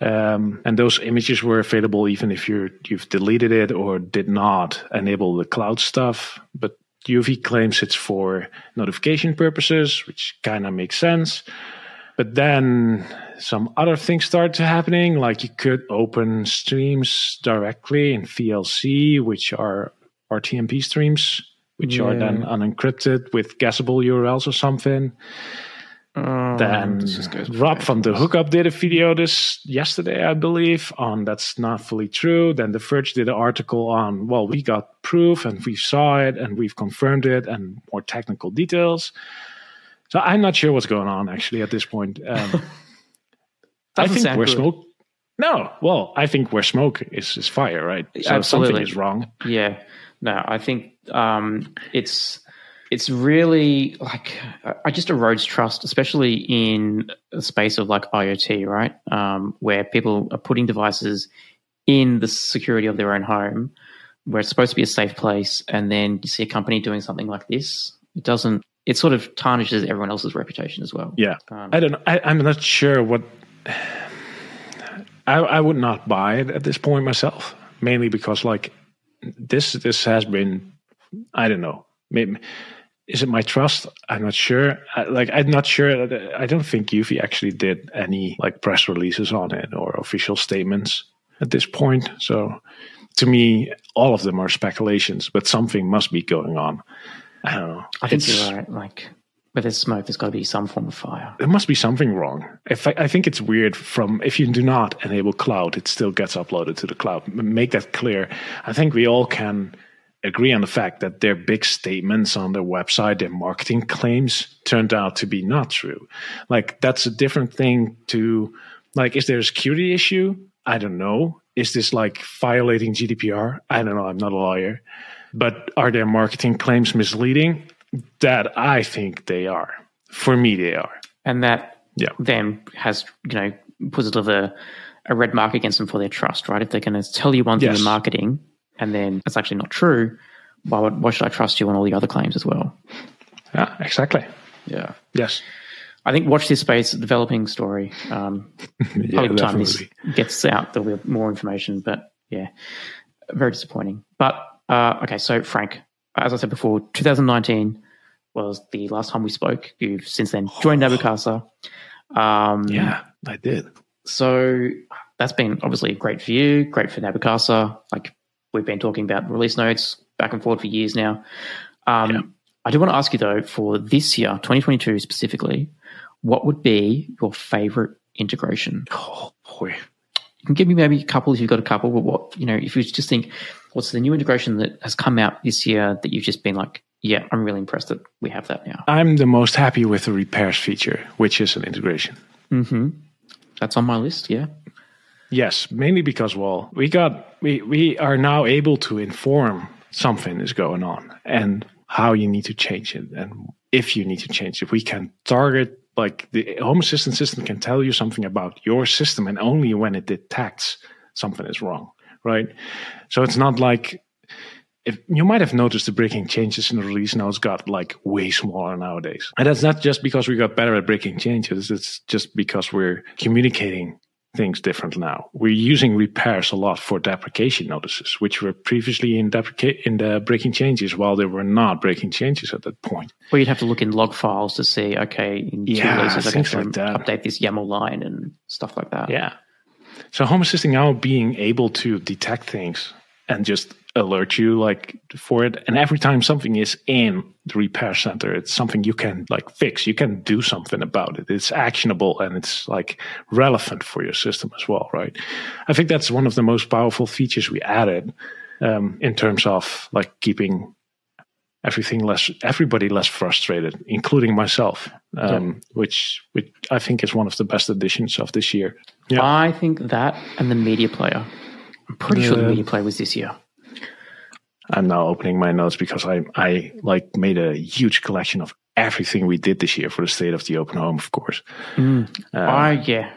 um, and those images were available even if you you've deleted it or did not enable the cloud stuff. But Eufy claims it's for notification purposes, which kind of makes sense. But then some other things started happening, like you could open streams directly in VLC, which are RTMP streams, which yeah. are then unencrypted with guessable URLs or something. Um, then Rob from the Hookup did a video this yesterday, I believe, on that's not fully true. Then The Verge did an article on, well, we got proof and we saw it and we've confirmed it and more technical details. So I'm not sure what's going on actually at this point. Um, I think we're smoke. No, well, I think where smoke is, is fire, right? So Absolutely. something is wrong. Yeah, no, I think um, it's it's really like I just erodes trust, especially in a space of like IoT, right? Um, where people are putting devices in the security of their own home, where it's supposed to be a safe place, and then you see a company doing something like this. It doesn't. It sort of tarnishes everyone else's reputation as well. Yeah, Um, I don't know. I, I'm not sure what. I, I would not buy it at this point myself, mainly because like this this has been, I don't know. Maybe, is it my trust? I'm not sure. I, like I'm not sure. that- I don't think Eufy actually did any like press releases on it or official statements at this point. So to me, all of them are speculations, but something must be going on. I don't know. I think It's- you're right. Like where there's smoke, there's got to be some form of fire. there must be something wrong. If I, I think it's weird from if you do not enable cloud, it still gets uploaded to the cloud. Make that clear. I think we all can agree on the fact that their big statements on their website, their marketing claims turned out to be not true. Like that's a different thing to like is there a security issue? I don't know. Is this like violating GDPR? I don't know. I'm not a lawyer. But are their marketing claims misleading? That I think they are. For me, they are. and that Yeah. then has you know puts a little a, red mark against them for their trust, right? If they're going to tell you one thing Yes. in marketing and then it's actually not true, why would why should I trust you on all the other claims as well? Yeah, exactly. Yeah, Yes. I think watch this space developing story. Um, Yeah, probably by time this gets out, there'll be more information. But yeah, very disappointing. But uh, okay, so Frenck, as I said before, 2019 was the last time we spoke. You've since then joined Nabu Casa. Um, Yeah, I did. So that's been obviously great for you, great for Nabu Casa. Like we've been talking about release notes back and forth for years now. Um, Yeah. I do want to ask you though, for this year, 2022 specifically, what would be your favorite integration? Oh boy. You can give me maybe a couple if you've got a couple, but what, you know, if you just think, what's the new integration that has come out this year that you've just been like, yeah, I'm really impressed that we have that now. I'm the most happy with the repairs feature, which is an integration. hmm That's on my list. Yeah. Yes, mainly because well, we got we we are now able to inform something is going on and how you need to change it and if you need to change it. We can target like the home assistant system can tell you something about your system and only when it detects something is wrong, right? So it's not like if you might have noticed the breaking changes in the release notes got like way smaller nowadays. And that's not just because we got better at breaking changes, it's just because we're communicating things different now. We're using repairs a lot for deprecation notices, which were previously in depreca- in the breaking changes while they were not breaking changes at that point. Or you'd have to look in log files to see, okay, in two Yeah, releases, I can like that. update this YAML line and stuff like that. Yeah. So Home Assistant now being able to detect things and just alert you like for it. And every time something is in the repair center, it's something you can like fix. You can do something about it. It's actionable and it's like relevant for your system as well, right? I think that's one of the most powerful features we added um, in terms of like keeping everything less everybody less frustrated including myself um, which which i think is one of the best additions of this year yeah I think that and the media player. I'm pretty sure the The- media player was this year. I'm now opening my notes because i i like made a huge collection of everything we did this year for the state of the open home of course Um, I yeah,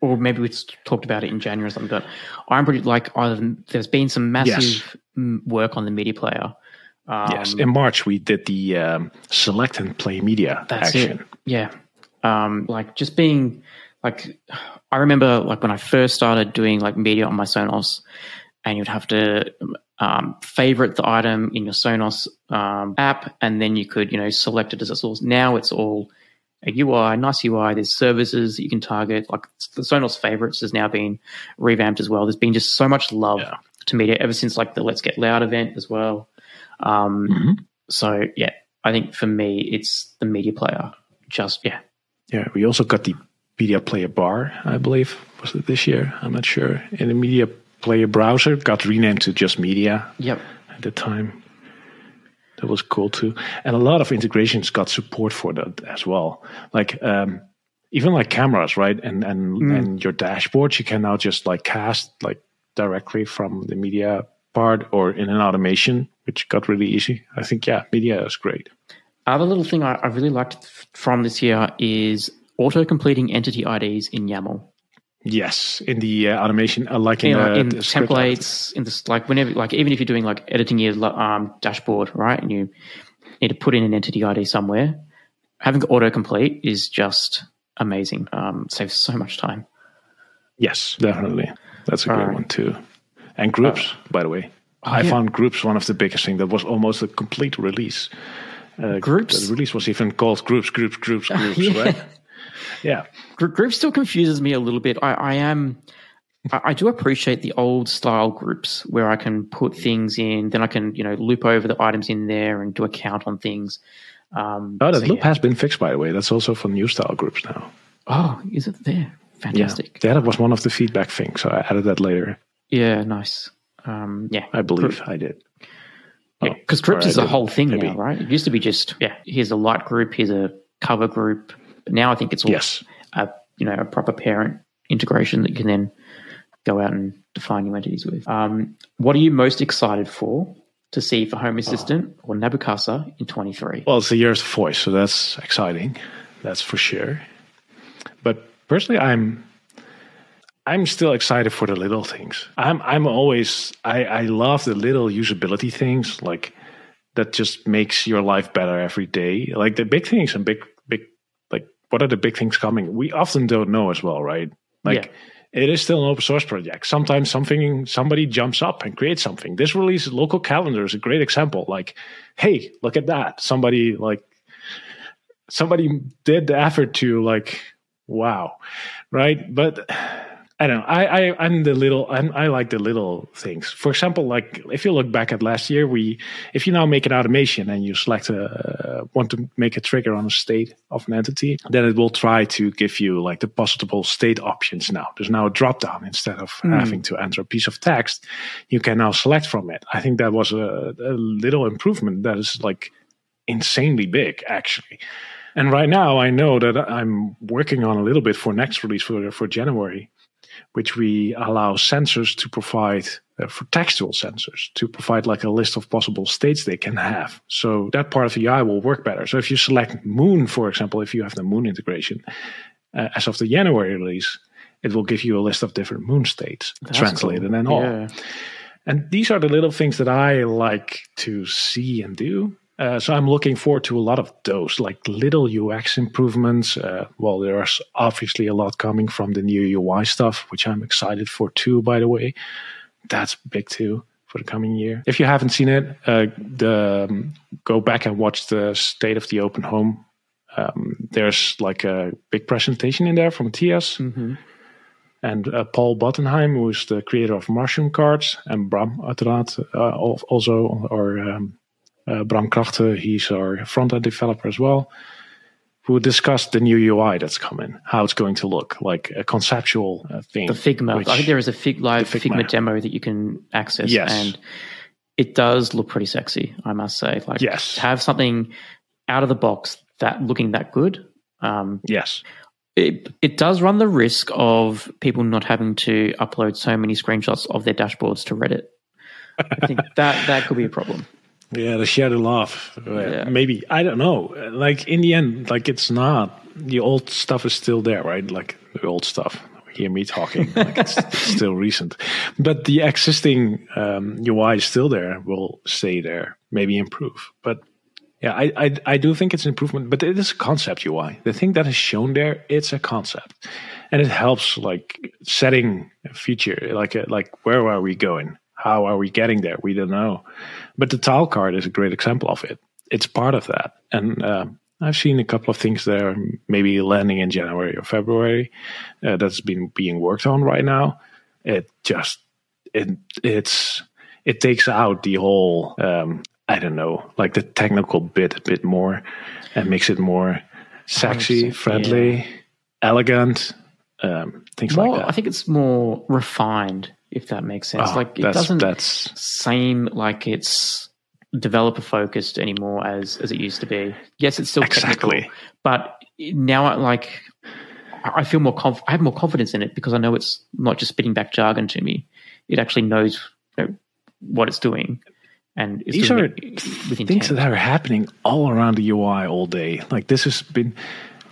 or maybe we talked about it in January or something. But I'm pretty like either there's been some massive mm, work on the media player. Um, yes in march we did the um, select and play media That's action it. Yeah. Um, like just being like, I remember like when I first started doing like media on my Sonos, and you'd have to um, favorite the item in your Sonos um, app, and then you could you know select it as a source. Now it's all a UI, nice UI. There's services that you can target. Like the Sonos favorites has now been revamped as well. There's been just so much love Yeah. to media ever since like the Let's Get Loud event as well. Um, Mhm. so yeah, I think for me it's the media player. Just yeah, yeah we also got the media player bar i believe was it this year i'm not sure and the media player browser got renamed to just media yep, at the time. That was cool too. And a lot of integrations got support for that as well. Like um, even like cameras, right? And and Mm. and your dashboards, you can now just like cast like directly from the media part or in an automation, which got really easy. I think yeah, media is great. Other little thing I, I really liked from this year is auto completing entity IDs in YAML. Yes, in the uh, automation, uh, like in, you know, the, in the templates, in this like whenever, like even if you're doing like editing your um, dashboard, right, and you need to put in an entity ID somewhere, having autocomplete is just amazing. Um, saves so much time. Yes, definitely. That's a great Alright. one too. And groups, by the way. I Oh, yeah. found groups one of the biggest thing. That was almost a complete release. Uh, Groups? The release was even called groups, groups, groups, groups, Yeah. right? Yeah. Gr- Group still confuses me a little bit. I, I am. I, do appreciate the old style groups where I can put things in, then I can you know loop over the items in there and do a count on things. Um, Oh, that so loop yeah. has been fixed, by the way. That's also for new style groups now. Oh, is it there? Fantastic. Yeah, that was one of the feedback things. So I added that later. Yeah, nice. Um, yeah, I believe I did. Oh, because groups is a whole thing maybe. now, right? It used to be just yeah, here's a light group, here's a cover group, but now I think it's all Yes. a you know a proper parent integration that you can then go out and define new entities with. Um, what are you most excited for to see for Home Assistant or Nabu Casa in 23? Well, it's the year's voice, so that's exciting. That's for sure. But personally, I'm I'm still excited for the little things. I'm I'm always I I love the little usability things like that just makes your life better every day. Like the big things and big what are the big things coming? We often don't know as well, right? Like Yeah. it is still an open source project. Sometimes something somebody jumps up and creates something. This release local calendar is a great example. Like, hey, look at that. Somebody like somebody did the effort to like wow right but i don't know. I, I i'm the little I'm, i like the little things. For example like if you look back at last year we if you now make an automation and you select a uh, want to make a trigger on a state of an entity then it will try to give you like the possible state options now. There's now a drop down instead of hmm. having to enter a piece of text you can now select from it. I think that was a, a little improvement that is like insanely big actually. And right now, I know that I'm working on a little bit for next release for for January, which we allow sensors to provide uh, for textual sensors to provide like a list of possible states they can have. So that part of the UI will work better. So if you select Moon, for example, if you have the Moon integration, uh, as of the January release, it will give you a list of different Moon states That's translated cool. and all. Yeah. And these are the little things that I like to see and do. Uh, so I'm looking forward to a lot of those, like little UX improvements. Uh, well, there's obviously a lot coming from the new UI stuff, which I'm excited for too. By the way, that's big too for the coming year. If you haven't seen it, uh, the um, go back and watch the state of the open home. Um, there's like a big presentation in there from Matthias hmm and uh, Paul Bottein, who is the creator of Mushroom Cards, and Bram uiteraard, uh, al- also, or um, Bram Kragten, he's our front-end developer as well, who discussed the new UI that's coming, how it's going to look, like a conceptual uh, thing. The Figma. which- I think there is a Fig live Figma. Figma. demo that you can access. Yes. And it does look pretty sexy, I must say. Like Yes. to have something out of the box that looking that good. Um, yes, it, it does run the risk of people not having to upload so many screenshots of their dashboards to Reddit. I think that that could be a problem. Yeah, the shared love, uh, Yeah. maybe I don't know. Uh, Like in the end, like it's not the old stuff is still there, right? Like the old stuff. Hear me talking, like it's, it's still recent, but the existing um, UI is still there. Will stay there, maybe improve, but yeah, I, I I do think it's an improvement, but it is a concept UI. The thing that is shown there, it's a concept, and it helps like setting a feature, like a, like where are we going? How are we getting there? We don't know, but the tile card is a great example of it. It's part of that, and uh, I've seen a couple of things there, maybe landing in January or February, uh, that's been being worked on right now. It just it it's it takes out the whole um, I don't know, like the technical bit a bit more and makes it more sexy, 100%, friendly, elegant, um, things More, like that. I think it's more refined, if that makes sense. Oh, like it doesn't that's seem like it's developer focused anymore as as it used to be. Yes, it's still Exactly. technical, but now like I feel more conf- I have more confidence in it because I know it's not just spitting back jargon to me. It actually knows you know, what it's doing, and it's These are it things that are happening all around the UI all day. Like this has been,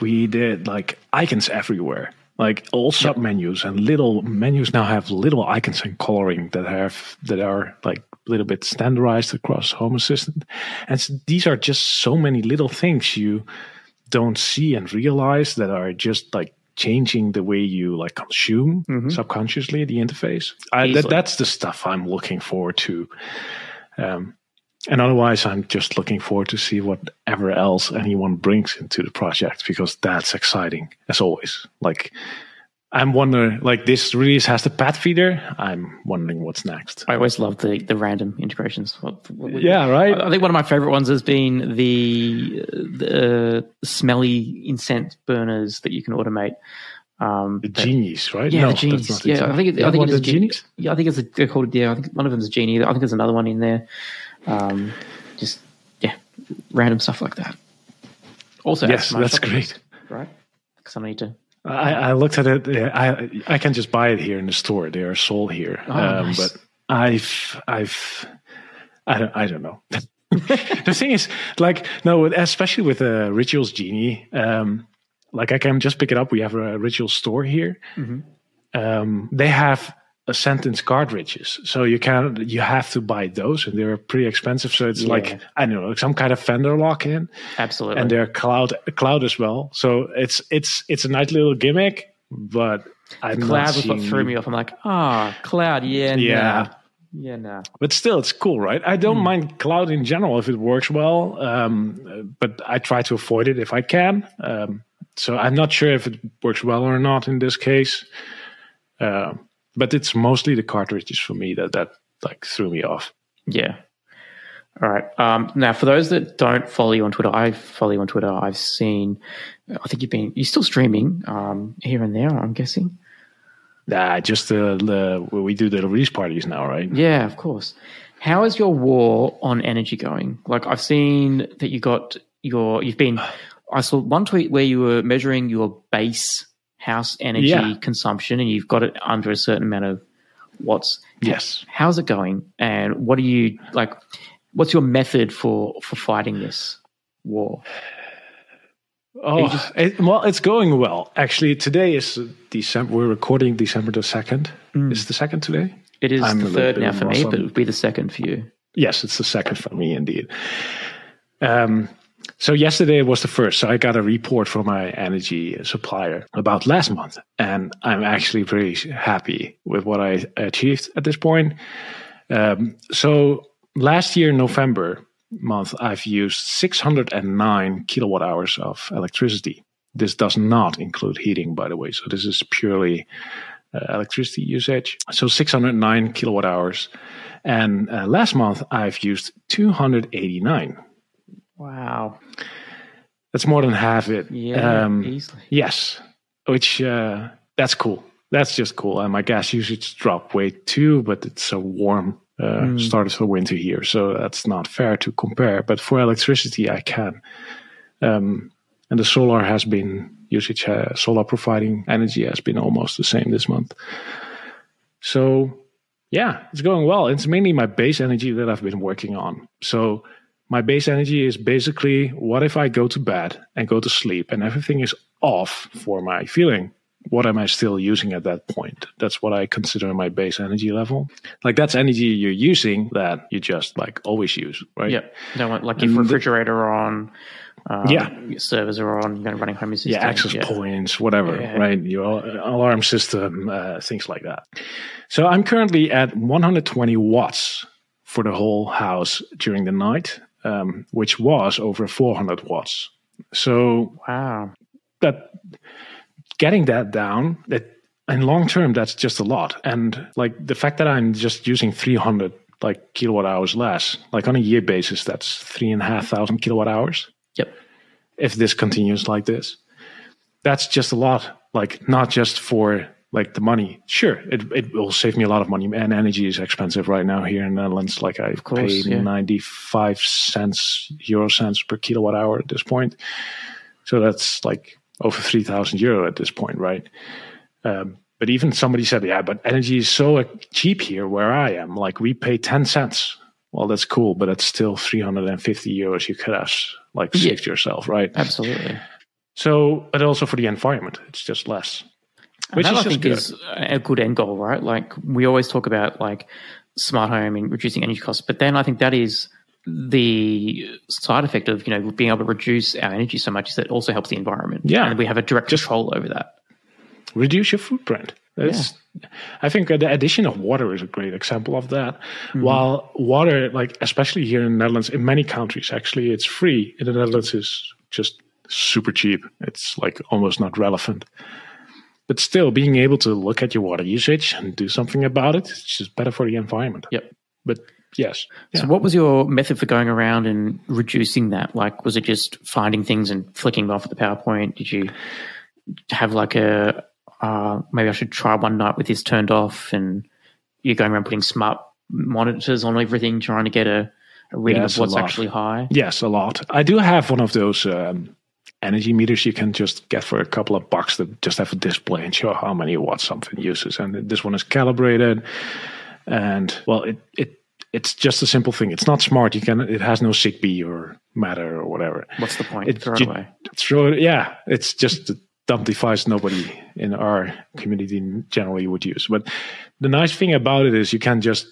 we did like icons everywhere. Like all sub menus and little menus now have little icons and coloring that have that are like a little bit standardized across Home Assistant. And s these are just so many little things you don't see and realize that are just like changing the way you like consume subconsciously the interface. I, that, that's the stuff I'm looking forward to. Um, and otherwise, I'm just looking forward to see whatever else anyone brings into the project because that's exciting as always. Like, I'm wondering, like this release has the pad feeder. I'm wondering what's next. I always love the the random integrations. What- what- Yeah, right. I think one of my favorite ones has been the the smelly incense burners that you can automate. Um, The that- genies, right? Yeah, No, the genies. Yeah. I think it, I think it is the a genie. genies. Yeah, I think it's a, they're called. Yeah, I think one of them is a genie. I think there's another one in there. Um, just yeah, random stuff like that. Also, Yes, that's great. list, right? Because I need to. I, I looked at it. I I can just buy it here in the store. They are sold here. Oh, um, nice. But I've I've I don't I don't know. the thing is, like no, especially with uh, Rituals Genie, um, like I can just pick it up. We have a Ritual store here. Mm-hmm. Um, they have sentence cartridges, so you can you have to buy those, and they're pretty expensive. So it's Yeah. like I don't know, some kind of vendor lock in Absolutely. and they're cloud cloud as well. So it's it's it's a nice little gimmick, but I'm cloud was what threw me off. I'm like, ah, cloud. Yeah, Yeah. nah. yeah, nah. But still, it's cool, right? I don't mind cloud in general if it works well, um, but I try to avoid it if I can. Um, so I'm not sure if it works well or not in this case. Uh, but it's mostly the cartridges for me that that like threw me off. Yeah. All right. Um, now, for those that don't follow you on Twitter, I follow you on Twitter. I've seen. I think you've been. You're still streaming um, here and there. I'm guessing. Nah, just the, the we do the release parties now, right? Yeah, of course. How is your war on energy going? Like I've seen that you got your. You've been. I saw one tweet where you were measuring your base house energy Yeah. consumption, and you've got it under a certain amount of watts. Yes. How's it going? And what are you like? What's your method for for fighting this war? Oh, it, well, it's going well. Actually, today is December. We're recording December the second. Is the second today? It is I'm the third bit now for me, but it would be the second for you. Yes, it's the second for me indeed. Um, so yesterday was the first. So I got a report from my energy supplier about last month, and I'm actually very happy with what I achieved at this point. Um, so last year, November month, I've used 609 kilowatt hours of electricity. This does not include heating, by the way. So this is purely uh, electricity usage. So 609 kilowatt hours. And uh, last month, I've used 289. Wow. That's more than half it. Yeah, Um, easily. Yes, which uh, that's cool. That's just cool. And my gas usage dropped way too, but it's a warm uh, start of the winter here, so that's not fair to compare. But for electricity, I can. Um, and the solar has been usage, uh, solar providing energy has been almost the same this month. So yeah, it's going well. It's mainly my base energy that I've been working on. So my base energy is basically what if I go to bed and go to sleep and everything is off for my feeling? What am I still using at that point? That's what I consider my base energy level. Like that's energy you're using that you just like always use, right? Yep. Don't like your refrigerator on. Um, Yeah. Your servers are on. You're running Home Assistant. yeah, access points, whatever, Yeah. right? Your alarm system, uh, things like that. So I'm currently at 120 watts for the whole house during the night, um, which was over 400 watts. So Wow. that getting that down, that in long term, that's just a lot. And like the fact that I'm just using 300 like kilowatt hours less, like on a year basis, that's three and a half thousand kilowatt hours Yep. if this continues like this. That's just a lot. Like not just for like the money. Sure, it it will save me a lot of money. And energy is expensive right now here in the Netherlands. Like I course, pay yeah. ninety five cents euro cents per kilowatt hour at this point. So that's like over 3,000 euro at this point, right? Um, but even somebody said, yeah, but energy is so cheap here where I am. Like we pay 10 cents. Well, that's cool, but that's still 350 euros you could have like Yeah. saved yourself, right? Absolutely. So, but also for the environment, it's just less. Which that, I think good. is a good end goal, right? Like we always talk about like smart home and reducing energy costs, but then I think that is the side effect of you know being able to reduce our energy so much is that it also helps the environment. Yeah. and we have a direct control over that. reduce your footprint. That's, I think the addition of water is a great example of that. Mm-hmm. While water, like especially here in the Netherlands, in many countries, actually, it's free. In the Netherlands, is just super cheap. It's like almost not relevant. But still, being able to look at your water usage and do something about it, it's just better for the environment. Yep. But yes, So, what was your method for going around and reducing that? Like, was it just finding things and flicking them off at the PowerPoint? Did you have like a uh, maybe I should try one night with this turned off, and you're going around putting smart monitors on everything, trying to get a, a reading Yes, of what's actually high? Yes, a lot. I do have one of those um, energy meters you can just get for a couple of bucks that just have a display and show how many watts something uses. And this one is calibrated, and well, it it it's just a simple thing. It's not smart. You can it has no Zigbee or Matter or whatever. What's the point? It- Throw it away. Throw it. Yeah, it's just a dumb device nobody in our community generally would use. But the nice thing about it is you can just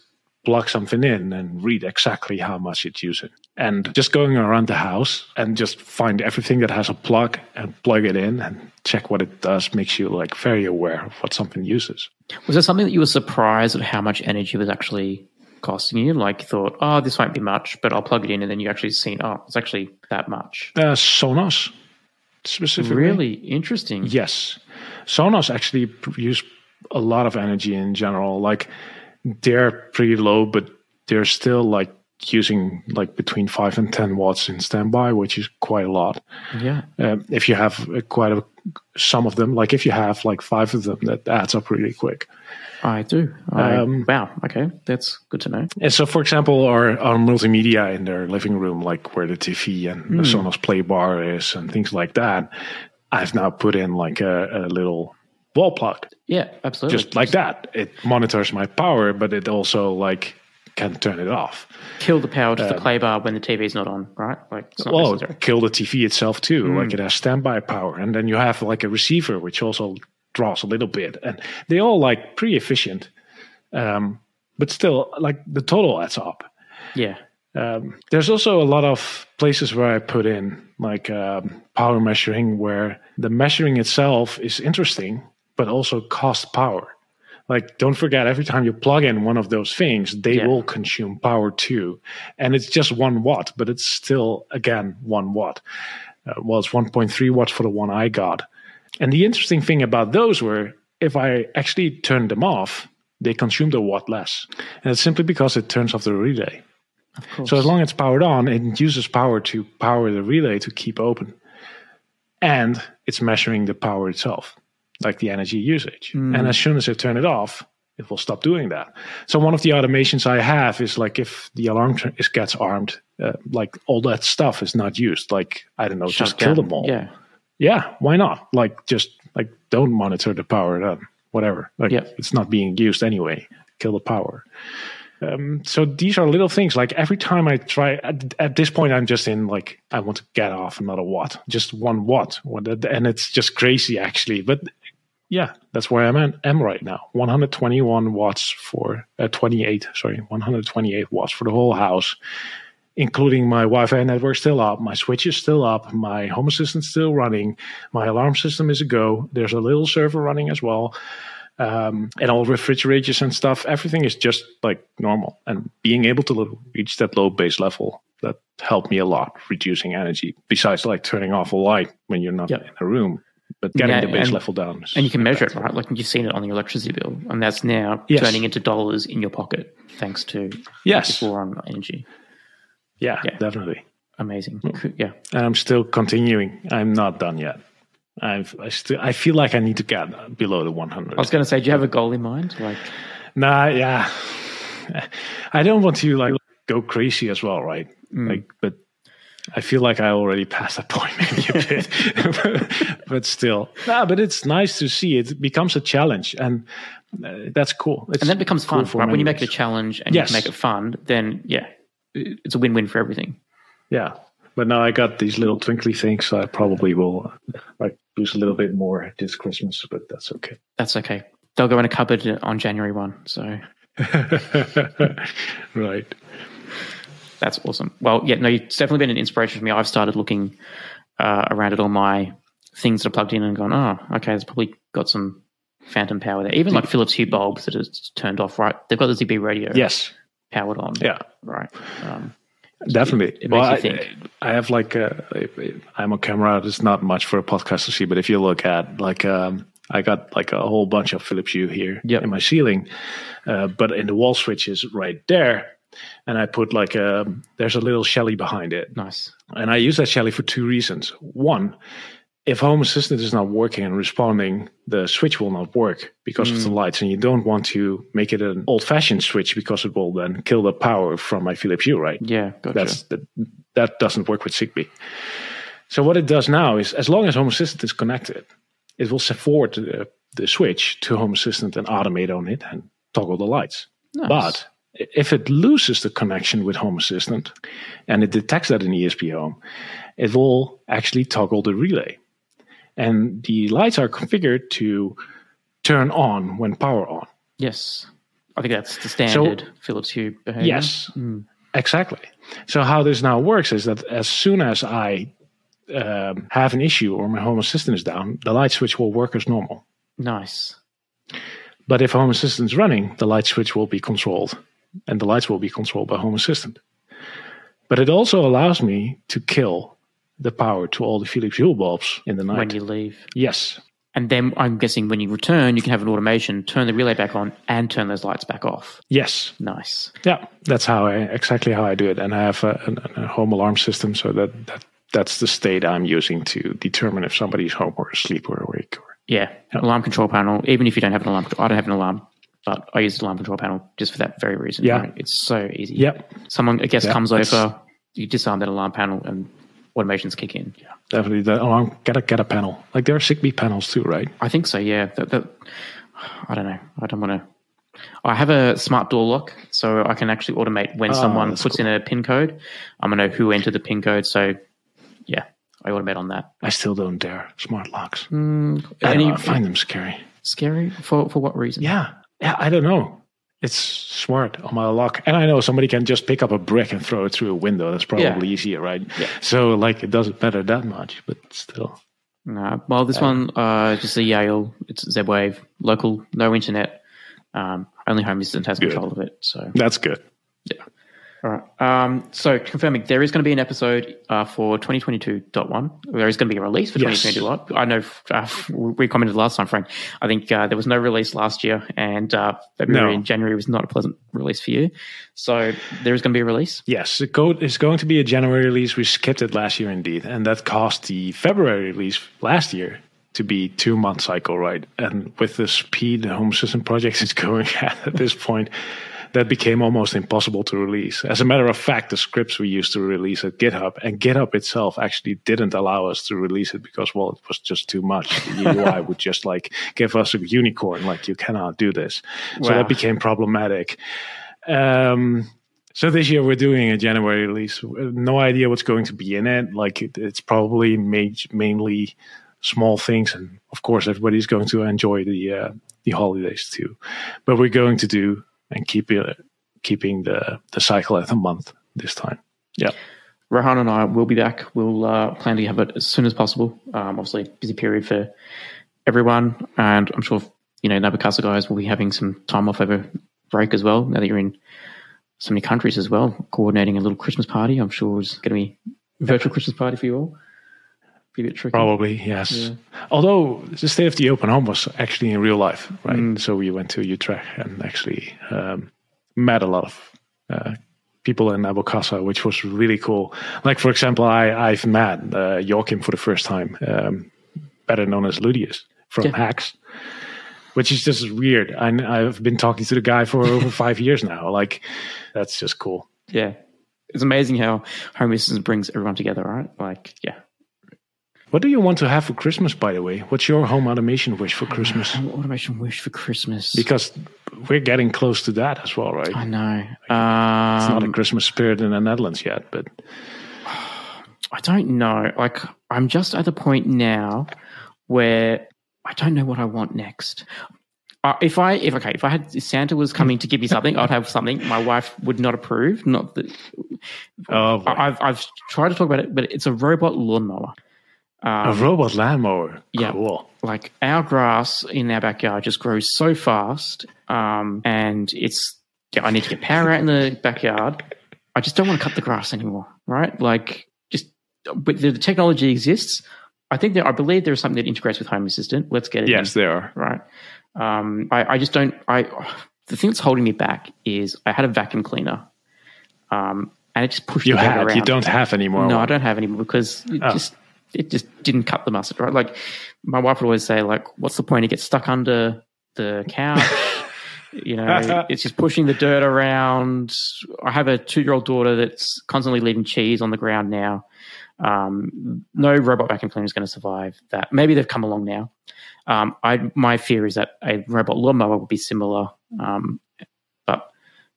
plug something in and read exactly how much it's using. And just going around the house and just find everything that has a plug and plug it in and check what it does makes you like very aware of what something uses. Was there something that you were surprised at how much energy was actually costing you? Like you thought, oh, this won't be much, but I'll plug it in, and then you actually seen, oh, it's actually that much. Uh, Sonos specifically. Really interesting. Yes. Sonos actually use a lot of energy in general. Like they're pretty low, but they're still like using like between five and 10 watts in standby, which is quite a lot. Yeah. Um, if you have uh, quite a, some of them, like if you have like five of them, that adds up really quick. I do. I, Um, wow. Okay, that's good to know. And so, for example, our, our multimedia in their living room, like where the TV and the Sonos Play bar is and things like that, I've now put in like a, a little wall plug. Yeah, absolutely. just like that. It monitors my power, but it also like can turn it off. kill the power to the play bar when the TV's not on, right? Like it's Well, necessary. kill the TV itself too. Like it has standby power, and then you have like a receiver which also draws a little bit, and they all like pretty efficient. Um, but still, like the total adds up. Yeah. Um, there's also a lot of places where I put in like um, power measuring, where the measuring itself is interesting, but also cost power. Like, don't forget, every time you plug in one of those things, they Yeah. will consume power too. And it's just one watt, but it's still, again, one watt. Uh, well, it's 1.3 watts for the one I got. And the interesting thing about those were if I actually turned them off, they consumed a watt less. And it's simply because it turns off the relay. So as long as it's powered on, it uses power to power the relay to keep open. And it's measuring the power itself, like the energy usage. And as soon as I turn it off, it will stop doing that. So one of the automations I have is like if the alarm tr- is gets armed, uh, like all that stuff is not used. Like I don't know, Shut just kill them all. Yeah. Yeah, why not? Like just like don't monitor the power then. Whatever. Like Yeah. it's not being used anyway. Kill the power. Um, so these are little things. Like every time I try, at, at this point, I'm just in like I want to get off another watt, just one watt, and it's just crazy actually. But yeah, that's where I'm at, am right now. 121 watts for uh, 28. Sorry, 128 watts for the whole house, including my Wi-Fi network still up, my switch is still up, my home assistant still running, my alarm system is a go. There's a little server running as well um, and all refrigerators and stuff, everything is just like normal. And being able to reach that low base level, that helped me a lot, reducing energy. Besides, like turning off a light when you're not Yep. in a room, but getting Yeah, the base and- level down. And you can measure it, right? Like you've seen it on the electricity bill, and that's now Yes. turning into dollars in your pocket thanks to Yes, before on energy. yeah, Yeah. definitely. Amazing. Yeah. And I'm still continuing. I'm not done yet. I've, I still, I feel like I need to get below the 100. I was going to say, do you have a goal in mind? Like, Nah, yeah. I don't want to like go crazy as well, right? Mm. Like, but I feel like I already passed that point maybe a bit, but still, nah, but it's nice to see it becomes a challenge, and uh, that's cool. It's and then it becomes cool fun, for right? When you make it a challenge and Yes. you make it fun, then yeah, it's a win-win for everything. Yeah, but now I got these little twinkly things, so I probably will uh, like use a little bit more this Christmas, but that's okay. That's okay. They'll go in a cupboard on January one, so right. That's awesome. Well, yeah, no, it's definitely been an inspiration for me. I've started looking uh, around at all my things that are plugged in and gone, oh, okay, it's probably got some phantom power there. Even like Philips Hue bulbs that are turned off, right? They've got the Zigbee radio Yes. powered on, Yeah. right? Um, Definitely. it well, makes you I, think. I have like a, I'm on camera. It's not much for a podcast to see, but if you look at like, um, I got like a whole bunch of Philips Hue here Yep. in my ceiling, uh, but in the wall switches right there, and I put like a there's a little Shelly behind it, nice. and I use that Shelly for two reasons. One, if Home Assistant is not working and responding, the switch will not work because of the hmm. lights, and you don't want to make it an old-fashioned switch because it will then kill the power from my Philips Hue, right? Yeah, gotcha. That's that, that doesn't work with Zigbee. So what it does now is, as long as Home Assistant is connected, it will forward the, the switch to Home Assistant and automate on it and toggle the lights. Nice. But if it loses the connection with Home Assistant and it detects that in ESPHome, it will actually toggle the relay. And the lights are configured to turn on when power on. yes, I think that's the standard Philips Hue behavior. Yes, exactly. So how this now works is that as soon as I um, have an issue or my Home Assistant is down, the light switch will work as normal. nice. But if Home Assistant is running, the light switch will be controlled, and the lights will be controlled by Home Assistant. But it also allows me to kill the power to all the Philips Hue bulbs in the night. When you leave, yes, and then I'm guessing when you return, you can have an automation, turn the relay back on, and turn those lights back off. yes, Nice. yeah. That's how I exactly how I do it, and I have a, a, a home alarm system, so that, that that's the state I'm using to determine if somebody's home or asleep or awake. Or, Yeah, alarm control panel. Even if you don't have an alarm, I don't have an alarm, but I use the alarm control panel just for that very reason. Yeah. right? it's so easy. yep, someone a guest Yeah, comes it's- over, you disarm that alarm panel, and automations kick in. Yeah, definitely. The alarm get a get a panel. Like there are Zigbee panels too, right? I think so. Yeah, that, that, I don't know. I don't want to. I have a smart door lock, so I can actually automate when someone Ah, that's puts in a pin code. I'm gonna know who entered the pin code. So, yeah, I automate on that. I still don't dare smart locks. Mm, I, any know, I find them scary. scary for for what reason? Yeah, yeah. I don't know. It's smart on my lock, and I know somebody can just pick up a brick and throw it through a window. That's probably Yeah. easier, right? Yeah. So like it doesn't matter that much, but still. No, well, this one, uh, just a Yale. It's Z-Wave, local, no internet. Um, only Home Assistant has Good. control of it. So That's good. All right. Um, so confirming there is going to be an episode uh, for 2022.1. There is going to be a release for Yes. 2022. I know uh, we commented last time, Frenck. I think uh, there was no release last year, and uh, February No. and January was not a pleasant release for you. So there is going to be a release. Yes, the code is going to be a January release. We skipped it last year, indeed, and that caused the February release last year to be two month cycle, right? And with the speed the Home Assistant project is going at at this point, that became almost impossible to release. As a matter of fact, the scripts we used to release at GitHub and GitHub itself actually didn't allow us to release it because, well, it was just too much. The UI would just like give us a unicorn, like you cannot do this. So that became problematic. Um, so this year we're doing a January release. No idea what's going to be in it. Like it, it's probably ma- mainly small things, and of course everybody's going to enjoy the uh, the holidays too. But we're going to do and keep it keeping the the cycle at a month this time. Yeah, Rohan and I will be back. We'll uh, plan to have it as soon as possible. Um, obviously, busy period for everyone, and I'm sure you know Nabu Casa guys will be having some time off over break as well. Now that you're in so many countries as well, coordinating a little Christmas party. I'm sure is going to be virtual Christmas party for you all. Be a bit tricky. probably yes. Although the state of the open home was actually in real life, right? So we went to Utrecht and actually um, met a lot of uh, people in Nabu Casa, which was really cool. Like for example, I I've met uh, Joakim for the first time, um, better known as ludeeus from Yeah. HACS. Which is just weird. I, I've been talking to the guy for over five years now. Like, that's just cool. Yeah. it's amazing how home assistant brings everyone together, right? Like, yeah. What do you want to have for Christmas, by the way? What's your home automation wish for Christmas? Home automation wish for Christmas. Because we're getting close to that as well, right? I know. It's not a Um, Christmas spirit in the Netherlands yet, but I don't know. Like, I'm just at the point now where I don't know what I want next. Uh, if I, if okay, if I had if Santa was coming to give me something, I'd have something. My wife would not approve. Not that oh, boy. I've I've tried to talk about it, but it's a robot lawnmower. A Um, robot lawnmower. yeah. Cool. like our grass in our backyard just grows so fast, um, and it's yeah, I need to get power out in the backyard. I just don't want to cut the grass anymore, right? Like just but the, the technology exists. I think that I believe there is something that integrates with Home Assistant. Let's get it. in Yes, they are. right? Um, I, I just don't. I the thing that's holding me back is I had a vacuum cleaner, um, and it just pushed You had. around. You don't have anymore. No, I don't have any because it Oh. just it just didn't cut the mustard, right? Like my wife would always say, like, what's the point? It gets stuck under the couch. you know, it's just pushing the dirt around. I have a two year old daughter that's constantly leaving cheese on the ground now. Um, no robot vacuum cleaner is going to survive that. Maybe they've come along now. Um, I my fear is that a robot lawnmower would be similar. Um,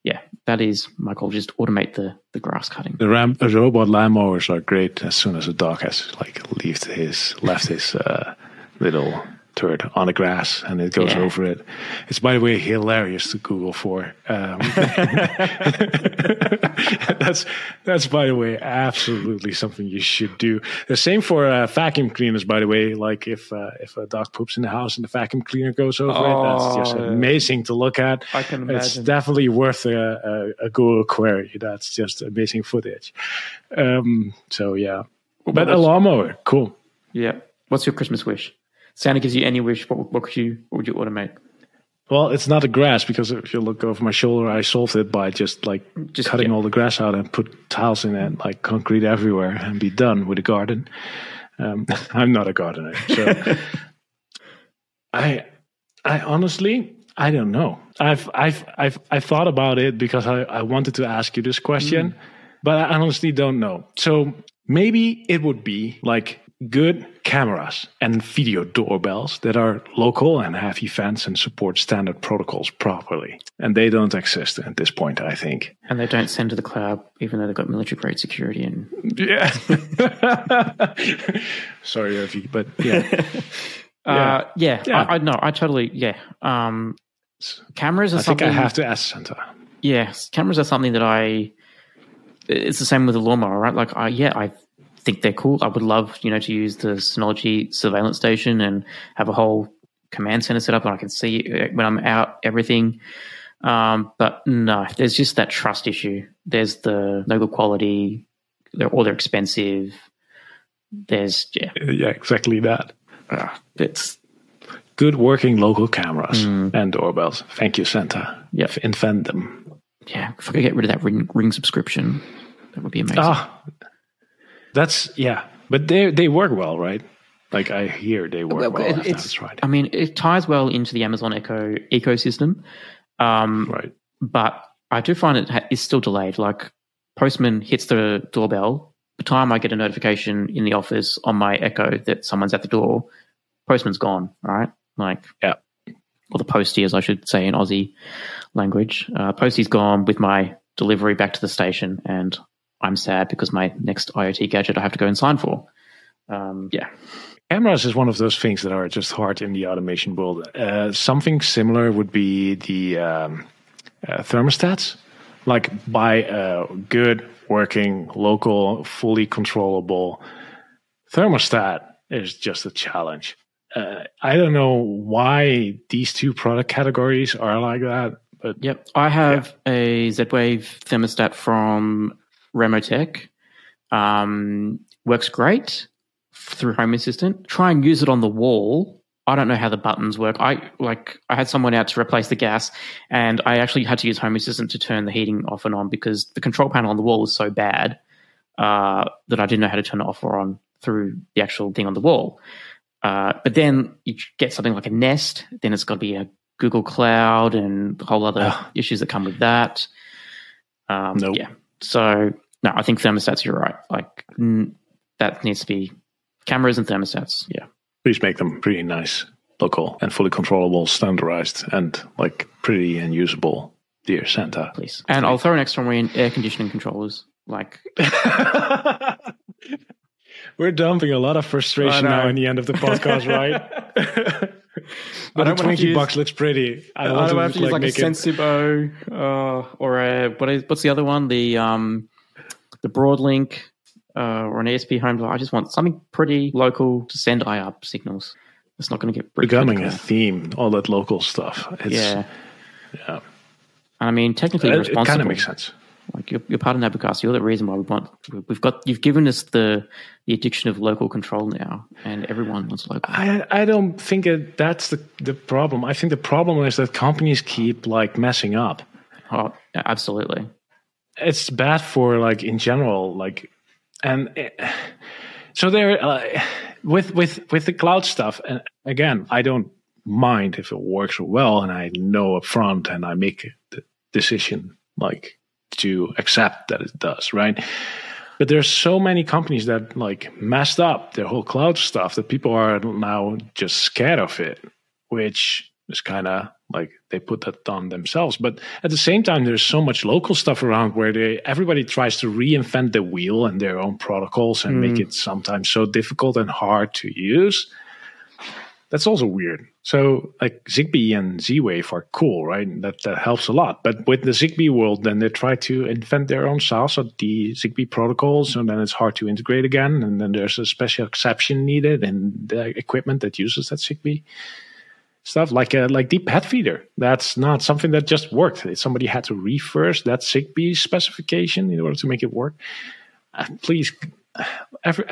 yeah, that is my goal. Just automate the the grass cutting. The ram, the robot lawnmowers are great as soon as a dog has like left his left his uh, little turd on the grass and it goes Yeah. over it. It's by the way hilarious to Google for. Um, that's that's by the way absolutely something you should do. The same for uh, vacuum cleaners, by the way. Like if uh, if a dog poops in the house and the vacuum cleaner goes over it, that's just Oh. amazing to look at. I can imagine. It's definitely worth a, a, a Google query. That's just amazing footage. Um, so yeah, but a lawnmower, cool. Yeah. What's your Christmas wish? Santa gives you any wish. What, what could you? What would you automate? Well, it's not a grass because if you look over my shoulder, I solved it by just like Just- cutting yeah. all the grass out and put tiles in it, like concrete everywhere, and be done with the garden. Um, I'm not a gardener, so I, I honestly, I don't know. I've, I've, I've, I thought about it because I, I wanted to ask you this question, but I honestly don't know. So maybe it would be like good cameras and video doorbells that are local and have events and support standard protocols properly. And they don't exist at this point, I think. And they don't send to the cloud, even though they've got military grade security. And Yeah. Sorry, Eufy, but yeah. uh, yeah, Yeah. I, I no, I totally yeah. Um, cameras are I think something. I have to ask Santa. Yes, cameras are something that I. It's the same with the lawnmower, right? Like, I yeah, I think they're cool. I would love, you know, to use the Synology surveillance station and have a whole command center set up, and I can see when I'm out everything. Um, but no, there's just that trust issue. There's the no good quality, they're, or they're expensive. There's yeah, Yeah, exactly that. uh, it's Good working local cameras and doorbells. Thank you, Santa. Yep. Invent them. yeah. If I could get rid of that ring, ring subscription, that would be amazing. Ah, that's yeah, but they they work well, right? Like I hear they work Well, well. it's- that's right. I mean, it ties well into the Amazon Echo ecosystem, um, right. but I do find it ha- is still delayed. Like postman hits the doorbell, the time I get a notification in the office on my Echo that someone's at the door, postman's gone. Right, like Yeah. or the postie, as I should say in Aussie language. Uh, postie's gone with my delivery back to the station, and I'm sad because my next IoT gadget I have to go and sign for. Um, yeah, Cameras is one of those things that are just hard in the automation world. Uh, something similar would be the um, uh, thermostats. Like buy a good working local, fully controllable thermostat is just a challenge. Uh, I don't know why these two product categories are like that, but Yep. I have a Z Wave thermostat from Remotech. Um, works great through Home Assistant. Try and use it on the wall. I don't know how the buttons work. I like I had someone out to replace the gas and I actually had to use Home Assistant to turn the heating off and on because the control panel on the wall is so bad uh, that I didn't know how to turn it off or on through the actual thing on the wall. Uh, but then you get something like a Nest, then it's got to be a Google Cloud and whole other Ah. issues that come with that. Um, Nope. Yeah. So no, I think thermostats. You're right. Like mm, that needs to be cameras and thermostats. Yeah. Please make them pretty nice, local, and fully controllable, standardized, and like pretty and usable. Dear Santa, please. And I'll throw an extra one in air conditioning controllers. Like we're dumping a lot of frustration now in the end of the podcast, right? but the twenty use, bucks looks pretty. I, I don't have to use like, like a Sensibo uh, or a what is what's the other one? The um the Broadlink uh, or an ESPHome. I just want something pretty local to send IR signals. It's not going to get becoming a theme. All that local stuff. It's, yeah, yeah. I mean, technically. It kind of makes sense. Like you're, you're part of Nabu Casa. You're the reason why we want. We've got. You've given us the the addiction of local control now, and everyone wants local. I I don't think that that's the the problem. I think the problem is that companies keep like messing up. Oh, absolutely. It's bad for like in general, like, and it, so there uh, with with with the cloud stuff. And again, I don't mind if it works well, and I know upfront, and I make the decision like to accept that it does, right? But there's so many companies that like messed up their whole cloud stuff that people are now just scared of it, which is kind of like they put that on themselves. But at the same time, there's so much local stuff around where they everybody tries to reinvent the wheel and their own protocols and mm. make it sometimes so difficult and hard to use that's also weird. So like Zigbee and Z-Wave are cool, right? That that helps a lot. But with the Zigbee world, then they try to invent their own style, so the Zigbee protocols, and then it's hard to integrate again. And then there's a special exception needed in the equipment that uses that Zigbee stuff, like a, like Deep Pet Feeder. That's not something that just worked. Somebody had to reverse that Zigbee specification in order to make it work. Uh, please every,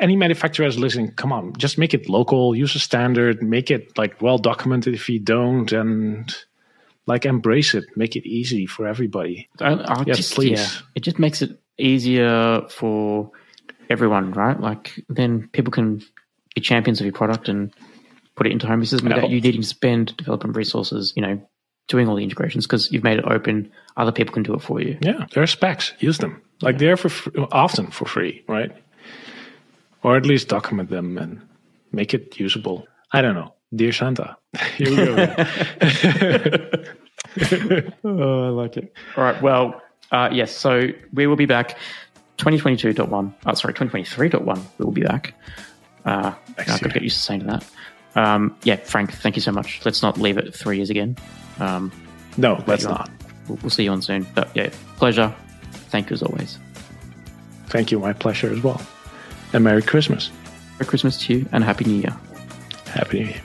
any manufacturer is listening, come on, just make it local, use a standard, make it like well documented if you don't, and like embrace it, make it easy for everybody. I, yes, just, please. Yeah, it just makes it easier for everyone, right? Like then people can be champions of your product and put it into home systems without you needing to spend development resources, you know, doing all the integrations because you've made it open. Other people can do it for you. Yeah, there are specs. Use them. Like they're for free, often for free, right? Or at least document them and make it usable. I don't know. Dear Santa, here we go. oh, I like it. All right. Well, uh, yes. So we will be back 2022.1. Oh, sorry, 2023.1. We will be back. Uh, I've got to get used to saying that. Um, yeah, Frenck, thank you so much. Let's not leave it three years again. Um, no, let's not. We'll, we'll see you on soon. But yeah, pleasure. Thank you as always. Thank you. My pleasure as well. And Merry Christmas. Merry Christmas to you and Happy New Year. Happy New Year.